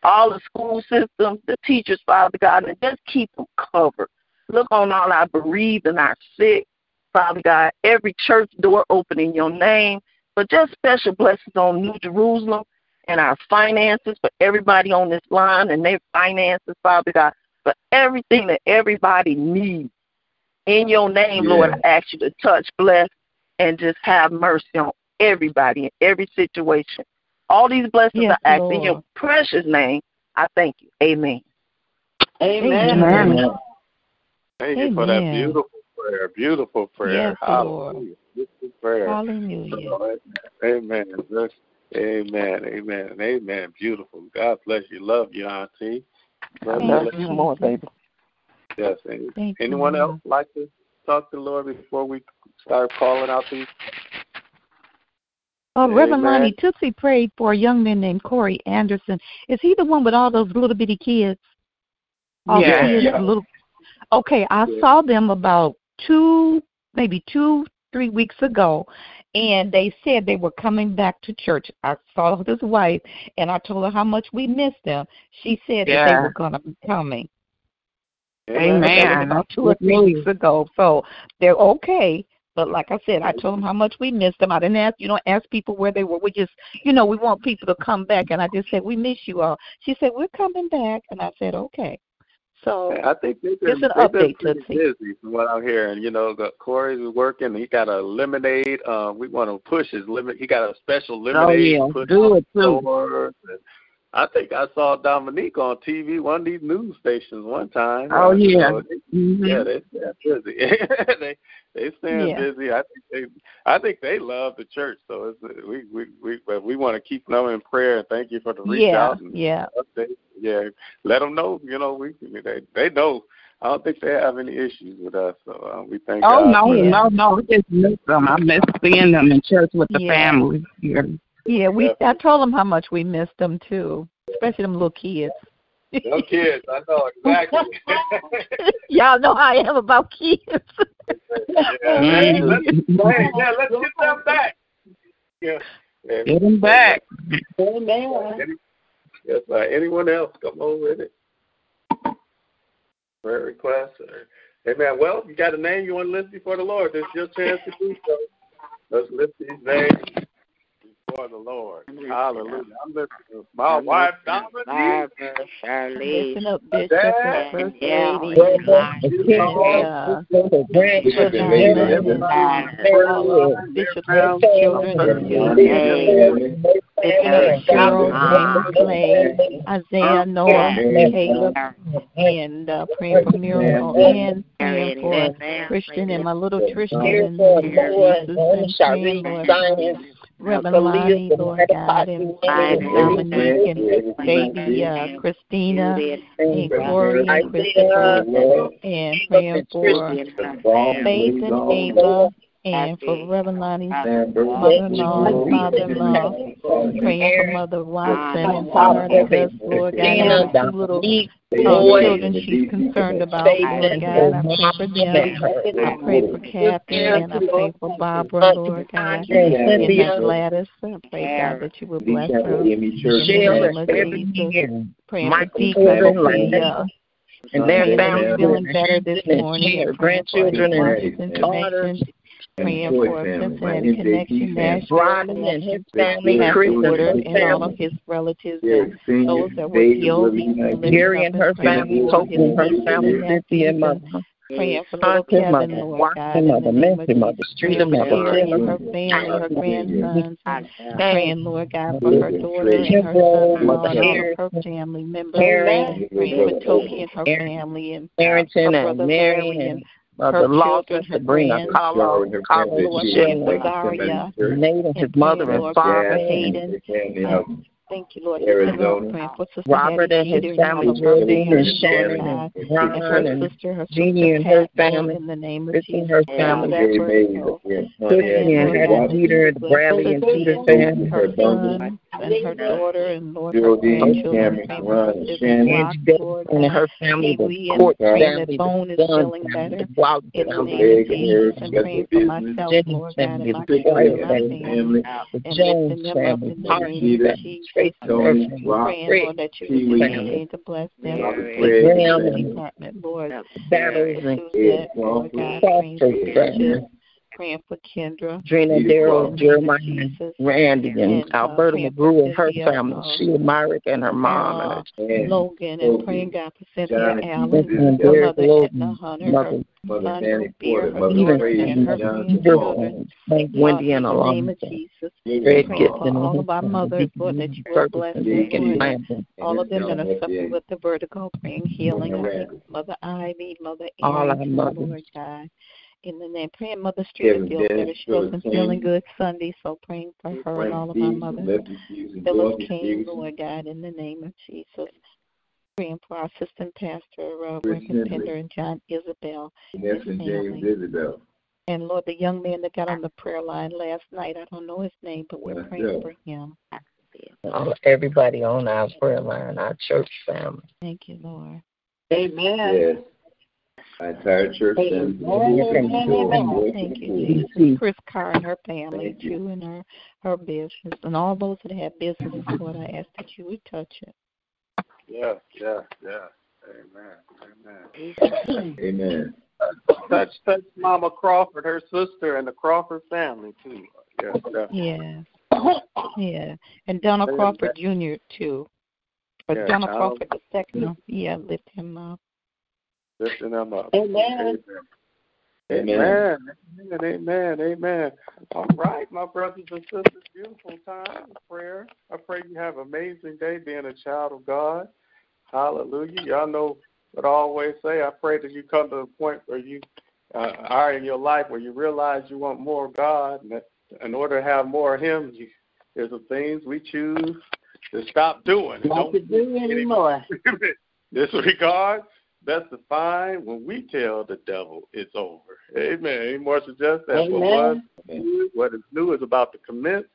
Speaker 8: all the school systems, the teachers, Father God, and just keep them covered. Look on all our bereaved and our sick, Father God. Every church door open in your name, but just special blessings on New Jerusalem and our finances for everybody on this line and their finances, Father God, for everything that everybody needs. In your name, Lord, I ask you to touch, bless, and just have mercy on everybody in every situation. All these blessings
Speaker 11: Yes,
Speaker 8: I ask in your precious name. I thank you. Amen.
Speaker 11: Amen.
Speaker 10: Amen.
Speaker 3: Thank you for that beautiful prayer. Beautiful prayer.
Speaker 11: Yes, Lord.
Speaker 3: Hallelujah. Beautiful prayer.
Speaker 11: Hallelujah.
Speaker 3: So, amen. Just- Amen. Amen. Amen. Beautiful. God bless you. Love you, Auntie.
Speaker 8: I
Speaker 3: Love
Speaker 8: love
Speaker 3: you.
Speaker 8: you more, baby.
Speaker 3: Yes.
Speaker 11: Thank
Speaker 3: anyone
Speaker 11: Lord.
Speaker 3: else like to talk to the Lord before we start calling out these?
Speaker 11: Uh, Reverend
Speaker 3: Amen.
Speaker 11: Lonnie Tootsie prayed for a young man named Corey Anderson. Is he the one with all those little bitty kids? All the
Speaker 10: Yeah.
Speaker 11: kids,
Speaker 3: Yeah.
Speaker 11: little. Okay, I
Speaker 3: Yeah.
Speaker 11: saw them about two, maybe two, three weeks ago, and they said they were coming back to church. I saw his wife, and I told her how much we missed them. She said that they were going to be coming.
Speaker 10: Amen.
Speaker 11: That was about two or three weeks ago. So they're okay. But like I said, I told them how much we missed them. I didn't ask, you know, ask people where they were. We just, you know, we want people to come back. And I just said, we miss you all. She said, we're coming back. And I said, okay. So
Speaker 3: I think they've been,
Speaker 11: an
Speaker 3: they've
Speaker 11: update,
Speaker 3: busy from what I'm hearing. You know, got- Corey's working. He got a lemonade. Um, we want to push his limit. He got a special lemonade
Speaker 10: Oh, yeah. Do it, too.
Speaker 3: I think I saw Dominique on TV, one of these news stations, one time.
Speaker 10: Oh, yeah.
Speaker 3: so they-
Speaker 10: Mhm.
Speaker 3: Yeah, they they're busy. [LAUGHS] they they staying
Speaker 11: Yeah.
Speaker 3: busy. I think they I think they love the church. So it's we we we but we want to keep them in prayer. And thank you for the reach
Speaker 11: yeah,
Speaker 3: out and
Speaker 11: yeah.
Speaker 3: update. Yeah, let them know. You know, we they they know. I don't think they have any issues with us. So uh, we thank
Speaker 10: Oh
Speaker 3: God.
Speaker 10: no, no, no! I just miss them. I miss seeing them in church with the
Speaker 11: Yeah.
Speaker 10: family. Yeah.
Speaker 11: Yeah, we I told them how much we missed them too, especially them little kids.
Speaker 3: No kids, I know exactly. [LAUGHS]
Speaker 11: Y'all know how I am about kids.
Speaker 3: yeah, man, let's, hey, yeah, let's get them back. Yeah.
Speaker 8: Get them back.
Speaker 7: Amen.
Speaker 3: Any- Yes, uh, anyone else come on with it? Prayer request? Or, amen. Well, you got a name you want to lift before the Lord. This is your chance to do so. Let's lift these names before the Lord. Hallelujah. I'm lifting my wife, Dominique.
Speaker 12: Barbara, Charlie,
Speaker 11: Listen up, Bishop, and First
Speaker 12: Yeah.
Speaker 11: Lady, and Bishop Diamond, all of Bishop's children, Cheryl, James Clay, Isaiah, Noah, Caleb, and uh, praying for Miracle, and praying for Christian and my little Tristan, and Jesus, and praying, Lord, for Reverend Lonnie, Lord God, and Dominique, and baby uh, Christina, and Corey, and Christopher, and praying for Faith and Ava, and for Reverend Lonnie's mother-in-law father-in-law, praying for Mother Watson and Spartacus, Lord. God, and the two little uh, children she's concerned about, Lord God. I pray for them. I pray for Catherine, and I pray for Barbara, Lord God, and that Gladys. I pray, God, that you will bless her. In the name of Praying for Deacon, uh,
Speaker 8: And their
Speaker 11: Feeling-
Speaker 8: family
Speaker 11: feeling better this morning.
Speaker 8: Their
Speaker 11: and praying for
Speaker 8: grandchildren and
Speaker 11: and
Speaker 8: daughters.
Speaker 11: Praying for Cincinnati Connection, Nashville
Speaker 8: and his family, and his
Speaker 11: and all of his relatives and those that were killed.
Speaker 8: Gary and her family,
Speaker 11: his
Speaker 8: and her family,
Speaker 11: and
Speaker 8: Cynthia and mother.
Speaker 11: Praying for little Kevin,
Speaker 8: mother,
Speaker 11: Lord God, in the name of
Speaker 8: Nancy, mother,
Speaker 11: Jesus. Praying for
Speaker 8: mother,
Speaker 11: Carrie and
Speaker 8: Taylor,
Speaker 11: her family, her grandsons, and praying, Lord God, for her daughter and her son-in-law and all of her family. members. Praying for Toki and her family. and her
Speaker 8: and
Speaker 11: brother
Speaker 8: Mary and
Speaker 11: and
Speaker 8: Mother
Speaker 11: her
Speaker 8: Lawson,
Speaker 11: children, her
Speaker 8: Sabrina,
Speaker 11: grands.
Speaker 8: Carlo, Carlo,
Speaker 11: Lord,
Speaker 8: Shelley,
Speaker 11: praying for Zaria
Speaker 8: Nate and his mother and
Speaker 11: Lord God, for
Speaker 8: father,
Speaker 11: Hayden. Thank you, Lord.
Speaker 8: Arizona.
Speaker 11: Praying for Sister
Speaker 8: Robert
Speaker 11: Hattie
Speaker 8: and his
Speaker 11: Peter and all
Speaker 8: family,
Speaker 11: of her
Speaker 8: Geraldine and
Speaker 11: families,
Speaker 8: Shannon
Speaker 11: Lord
Speaker 8: and
Speaker 11: God, and her
Speaker 8: Ron and
Speaker 11: sister, her
Speaker 8: Jeannie
Speaker 11: sister
Speaker 8: and her
Speaker 11: Pat, Lord,
Speaker 8: family,
Speaker 11: in the name of
Speaker 8: Chrissy
Speaker 11: Jesus.
Speaker 8: and her
Speaker 11: All
Speaker 8: family,
Speaker 11: that vertical.
Speaker 8: Chrissy and Hattie Peter, the Bradley and Peter family,
Speaker 11: her son and her daughter and Lord, her grandchildren, praying for her sister Rock, Lord
Speaker 8: and
Speaker 11: God,
Speaker 8: her family, the
Speaker 11: Kiwi, and
Speaker 8: court
Speaker 11: praying
Speaker 8: family,
Speaker 11: that Bone
Speaker 8: the
Speaker 11: is
Speaker 8: Dunn
Speaker 11: feeling
Speaker 8: family,
Speaker 11: better.
Speaker 8: the Block
Speaker 11: In the
Speaker 8: family,
Speaker 11: name of Jesus, and praying for myself,
Speaker 8: Jennings
Speaker 11: Lord God,
Speaker 8: family,
Speaker 11: and my
Speaker 8: the
Speaker 11: children,
Speaker 8: White
Speaker 11: my
Speaker 8: family,
Speaker 11: family,
Speaker 8: the
Speaker 11: and
Speaker 8: Jones
Speaker 11: lifting them up
Speaker 8: family,
Speaker 11: in the
Speaker 8: Parker
Speaker 11: name of
Speaker 8: family,
Speaker 11: Jesus.
Speaker 8: Tracy and her family,
Speaker 11: Praying, Lord, that you would continue to bless them.
Speaker 8: Graham
Speaker 11: The
Speaker 8: and
Speaker 11: department, Lord.
Speaker 8: Battles and
Speaker 11: Suzette, Lord God, praying for
Speaker 8: Foster
Speaker 11: praying for Kendra.
Speaker 8: Drina,
Speaker 11: in
Speaker 8: Daryl,
Speaker 11: the
Speaker 8: Jeremiah,
Speaker 11: Jesus.
Speaker 8: Randy, and
Speaker 11: And, uh,
Speaker 8: Alberta
Speaker 11: praying
Speaker 8: McGrew and her
Speaker 11: Cynthia,
Speaker 8: family,
Speaker 11: uh,
Speaker 8: Sheila Myrick and her mom,
Speaker 11: uh,
Speaker 8: and her
Speaker 11: Logan, and praying God for Cynthia Allen,
Speaker 8: and
Speaker 11: her
Speaker 8: Derek
Speaker 11: mother
Speaker 8: Logan,
Speaker 11: Edna Hunter,
Speaker 8: Mother,
Speaker 11: her son Kabir, her
Speaker 8: Stephen,
Speaker 11: daughter, and her grandchildren.
Speaker 8: Thank
Speaker 11: Uh,
Speaker 8: Wendy
Speaker 11: in
Speaker 8: and
Speaker 11: the name of Jesus.
Speaker 8: Greg
Speaker 11: Praying
Speaker 8: Gibson
Speaker 11: for all of our mothers, Lord, that you will bless them,
Speaker 8: Deacon
Speaker 11: All of them that are suffering with the vertigo, praying healing. I think Mother Ivy, Mother
Speaker 8: all our
Speaker 11: Arrington,
Speaker 8: mothers.
Speaker 11: Lord God. In the name, praying Mother Street feels better. She wasn't feeling good Sunday, so praying for her and all of our mothers. Phyllis King, Lord God, in the name of Jesus. Praying for our assistant pastor, uh, Reverend Pender and John Isabel, his family.
Speaker 3: Isabel.
Speaker 11: And Lord, the young man that got on the prayer line last night, I don't know his name, but we're praying for him.
Speaker 8: All, everybody on our prayer line, our church family.
Speaker 11: Thank you, Lord.
Speaker 7: Amen.
Speaker 3: Yes. My entire church
Speaker 7: Amen.
Speaker 3: family.
Speaker 11: Thank you, Jesus. Chris Carr and her family too, and her her business, and all those that have businesses, Lord, I ask that you would touch it.
Speaker 3: Yeah, yeah, yeah. Amen. Amen. Amen. Touch, touch Mama Crawford, her sister, and the Crawford family too. Yes, definitely.
Speaker 11: Yeah, yeah, and Donald Crawford Jr. too. But
Speaker 3: Yeah,
Speaker 11: Donald
Speaker 3: Donald.
Speaker 11: Crawford the second, yeah, lift him up.
Speaker 3: Lifting them up.
Speaker 7: Amen.
Speaker 3: Amen. Amen. Amen. Amen. All right, my brothers and sisters, beautiful time of prayer. I pray you have an amazing day being a child of God. Hallelujah. Y'all know what I always say. I pray that you come to a point where you uh, are in your life where you realize you want more of God, and that in order to have more of Him, you, there's some things we choose to stop doing.
Speaker 7: Not to do anymore. [LAUGHS]
Speaker 3: disregard. That's the fine when we tell the devil it's over. Amen. Any more suggest that what was
Speaker 7: Amen.
Speaker 3: what is new is about to commence.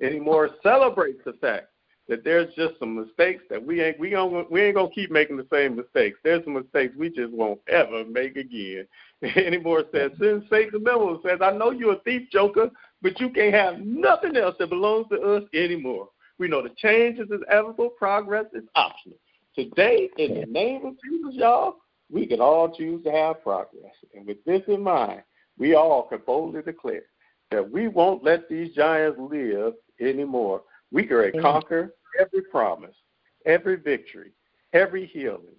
Speaker 3: Any more celebrates the fact that there's just some mistakes that we ain't we don't we ain't gonna keep making the same mistakes. There's some mistakes we just won't ever make again. [LAUGHS] Anymore says, since Satan Memo says, I know you're a thief, Joker, but you can't have nothing else that belongs to us anymore. We know the change is inevitable, progress is optional. Today, in the name of Jesus, y'all, we can all choose to have progress. And with this in mind, we all can boldly declare that we won't let these giants live anymore. We can conquer every promise, every victory, every healing,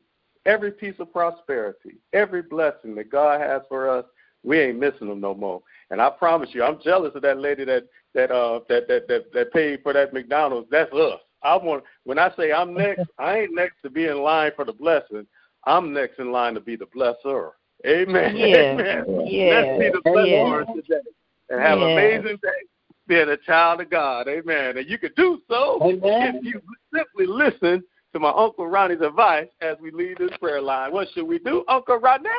Speaker 3: every piece of prosperity, every blessing that God has for us. We ain't missing them no more. And I promise you, I'm jealous of that lady that that uh that that that, that paid for that McDonald's. That's us. I want when I say I'm next, I ain't next to be in line for the blessing. I'm next in line to be the blesser. Amen.
Speaker 11: Yeah. [LAUGHS]
Speaker 3: Amen.
Speaker 11: Yeah.
Speaker 3: Let's be the blesser
Speaker 11: Yeah.
Speaker 3: today and have
Speaker 11: Yeah.
Speaker 3: an amazing day being a child of God. Amen. And you can do so if you simply listen to my Uncle Ronnie's advice as we lead this prayer line. What should we do, Uncle Ronnie?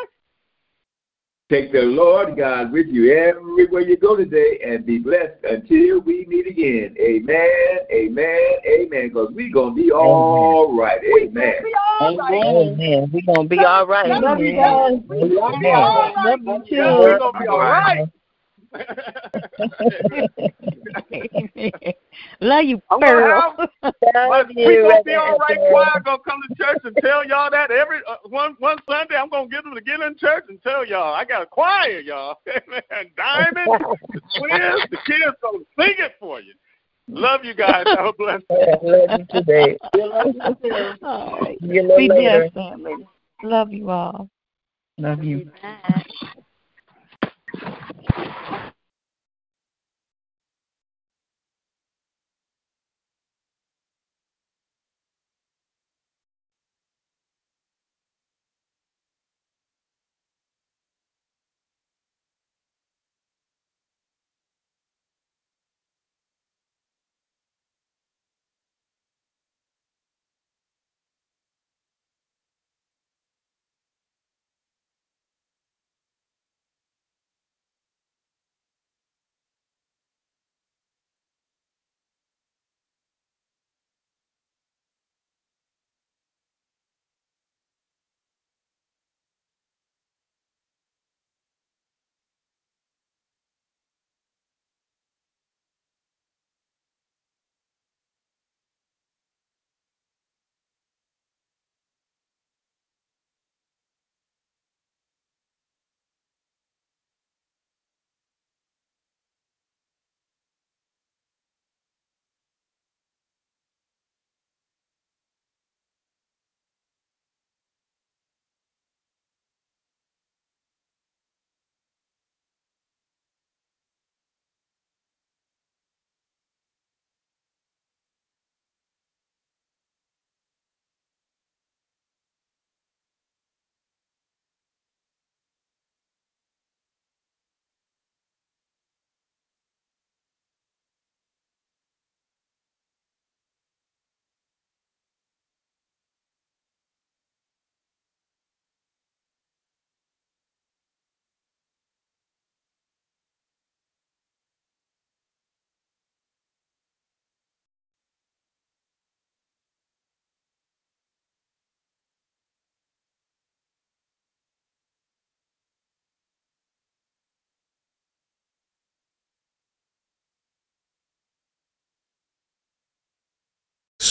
Speaker 4: Take the Lord God with you everywhere you go today and be blessed until we meet again. Amen, amen, amen. Because we're going to be all right. Amen.
Speaker 12: Amen. We're going to be all right.
Speaker 9: Love you guys.
Speaker 12: Amen.
Speaker 9: Love you too.
Speaker 3: Yeah, we're going to be all right. [LAUGHS]
Speaker 11: Love you,
Speaker 3: I'm
Speaker 11: Pearl. [LAUGHS]
Speaker 3: gonna have, but we gonna be all right. Choir gonna come to church and tell y'all that every uh, one one Sunday. I'm gonna get them to get in church and tell y'all I got a choir, y'all. [LAUGHS] Amen. Diamond, the twins, the kids gonna sing it for you. Love you guys. Have a blessed day.
Speaker 12: Love you today.
Speaker 11: All right.
Speaker 12: See you a little
Speaker 11: Be
Speaker 12: later.
Speaker 11: blessed, family. Love you all.
Speaker 12: Love you.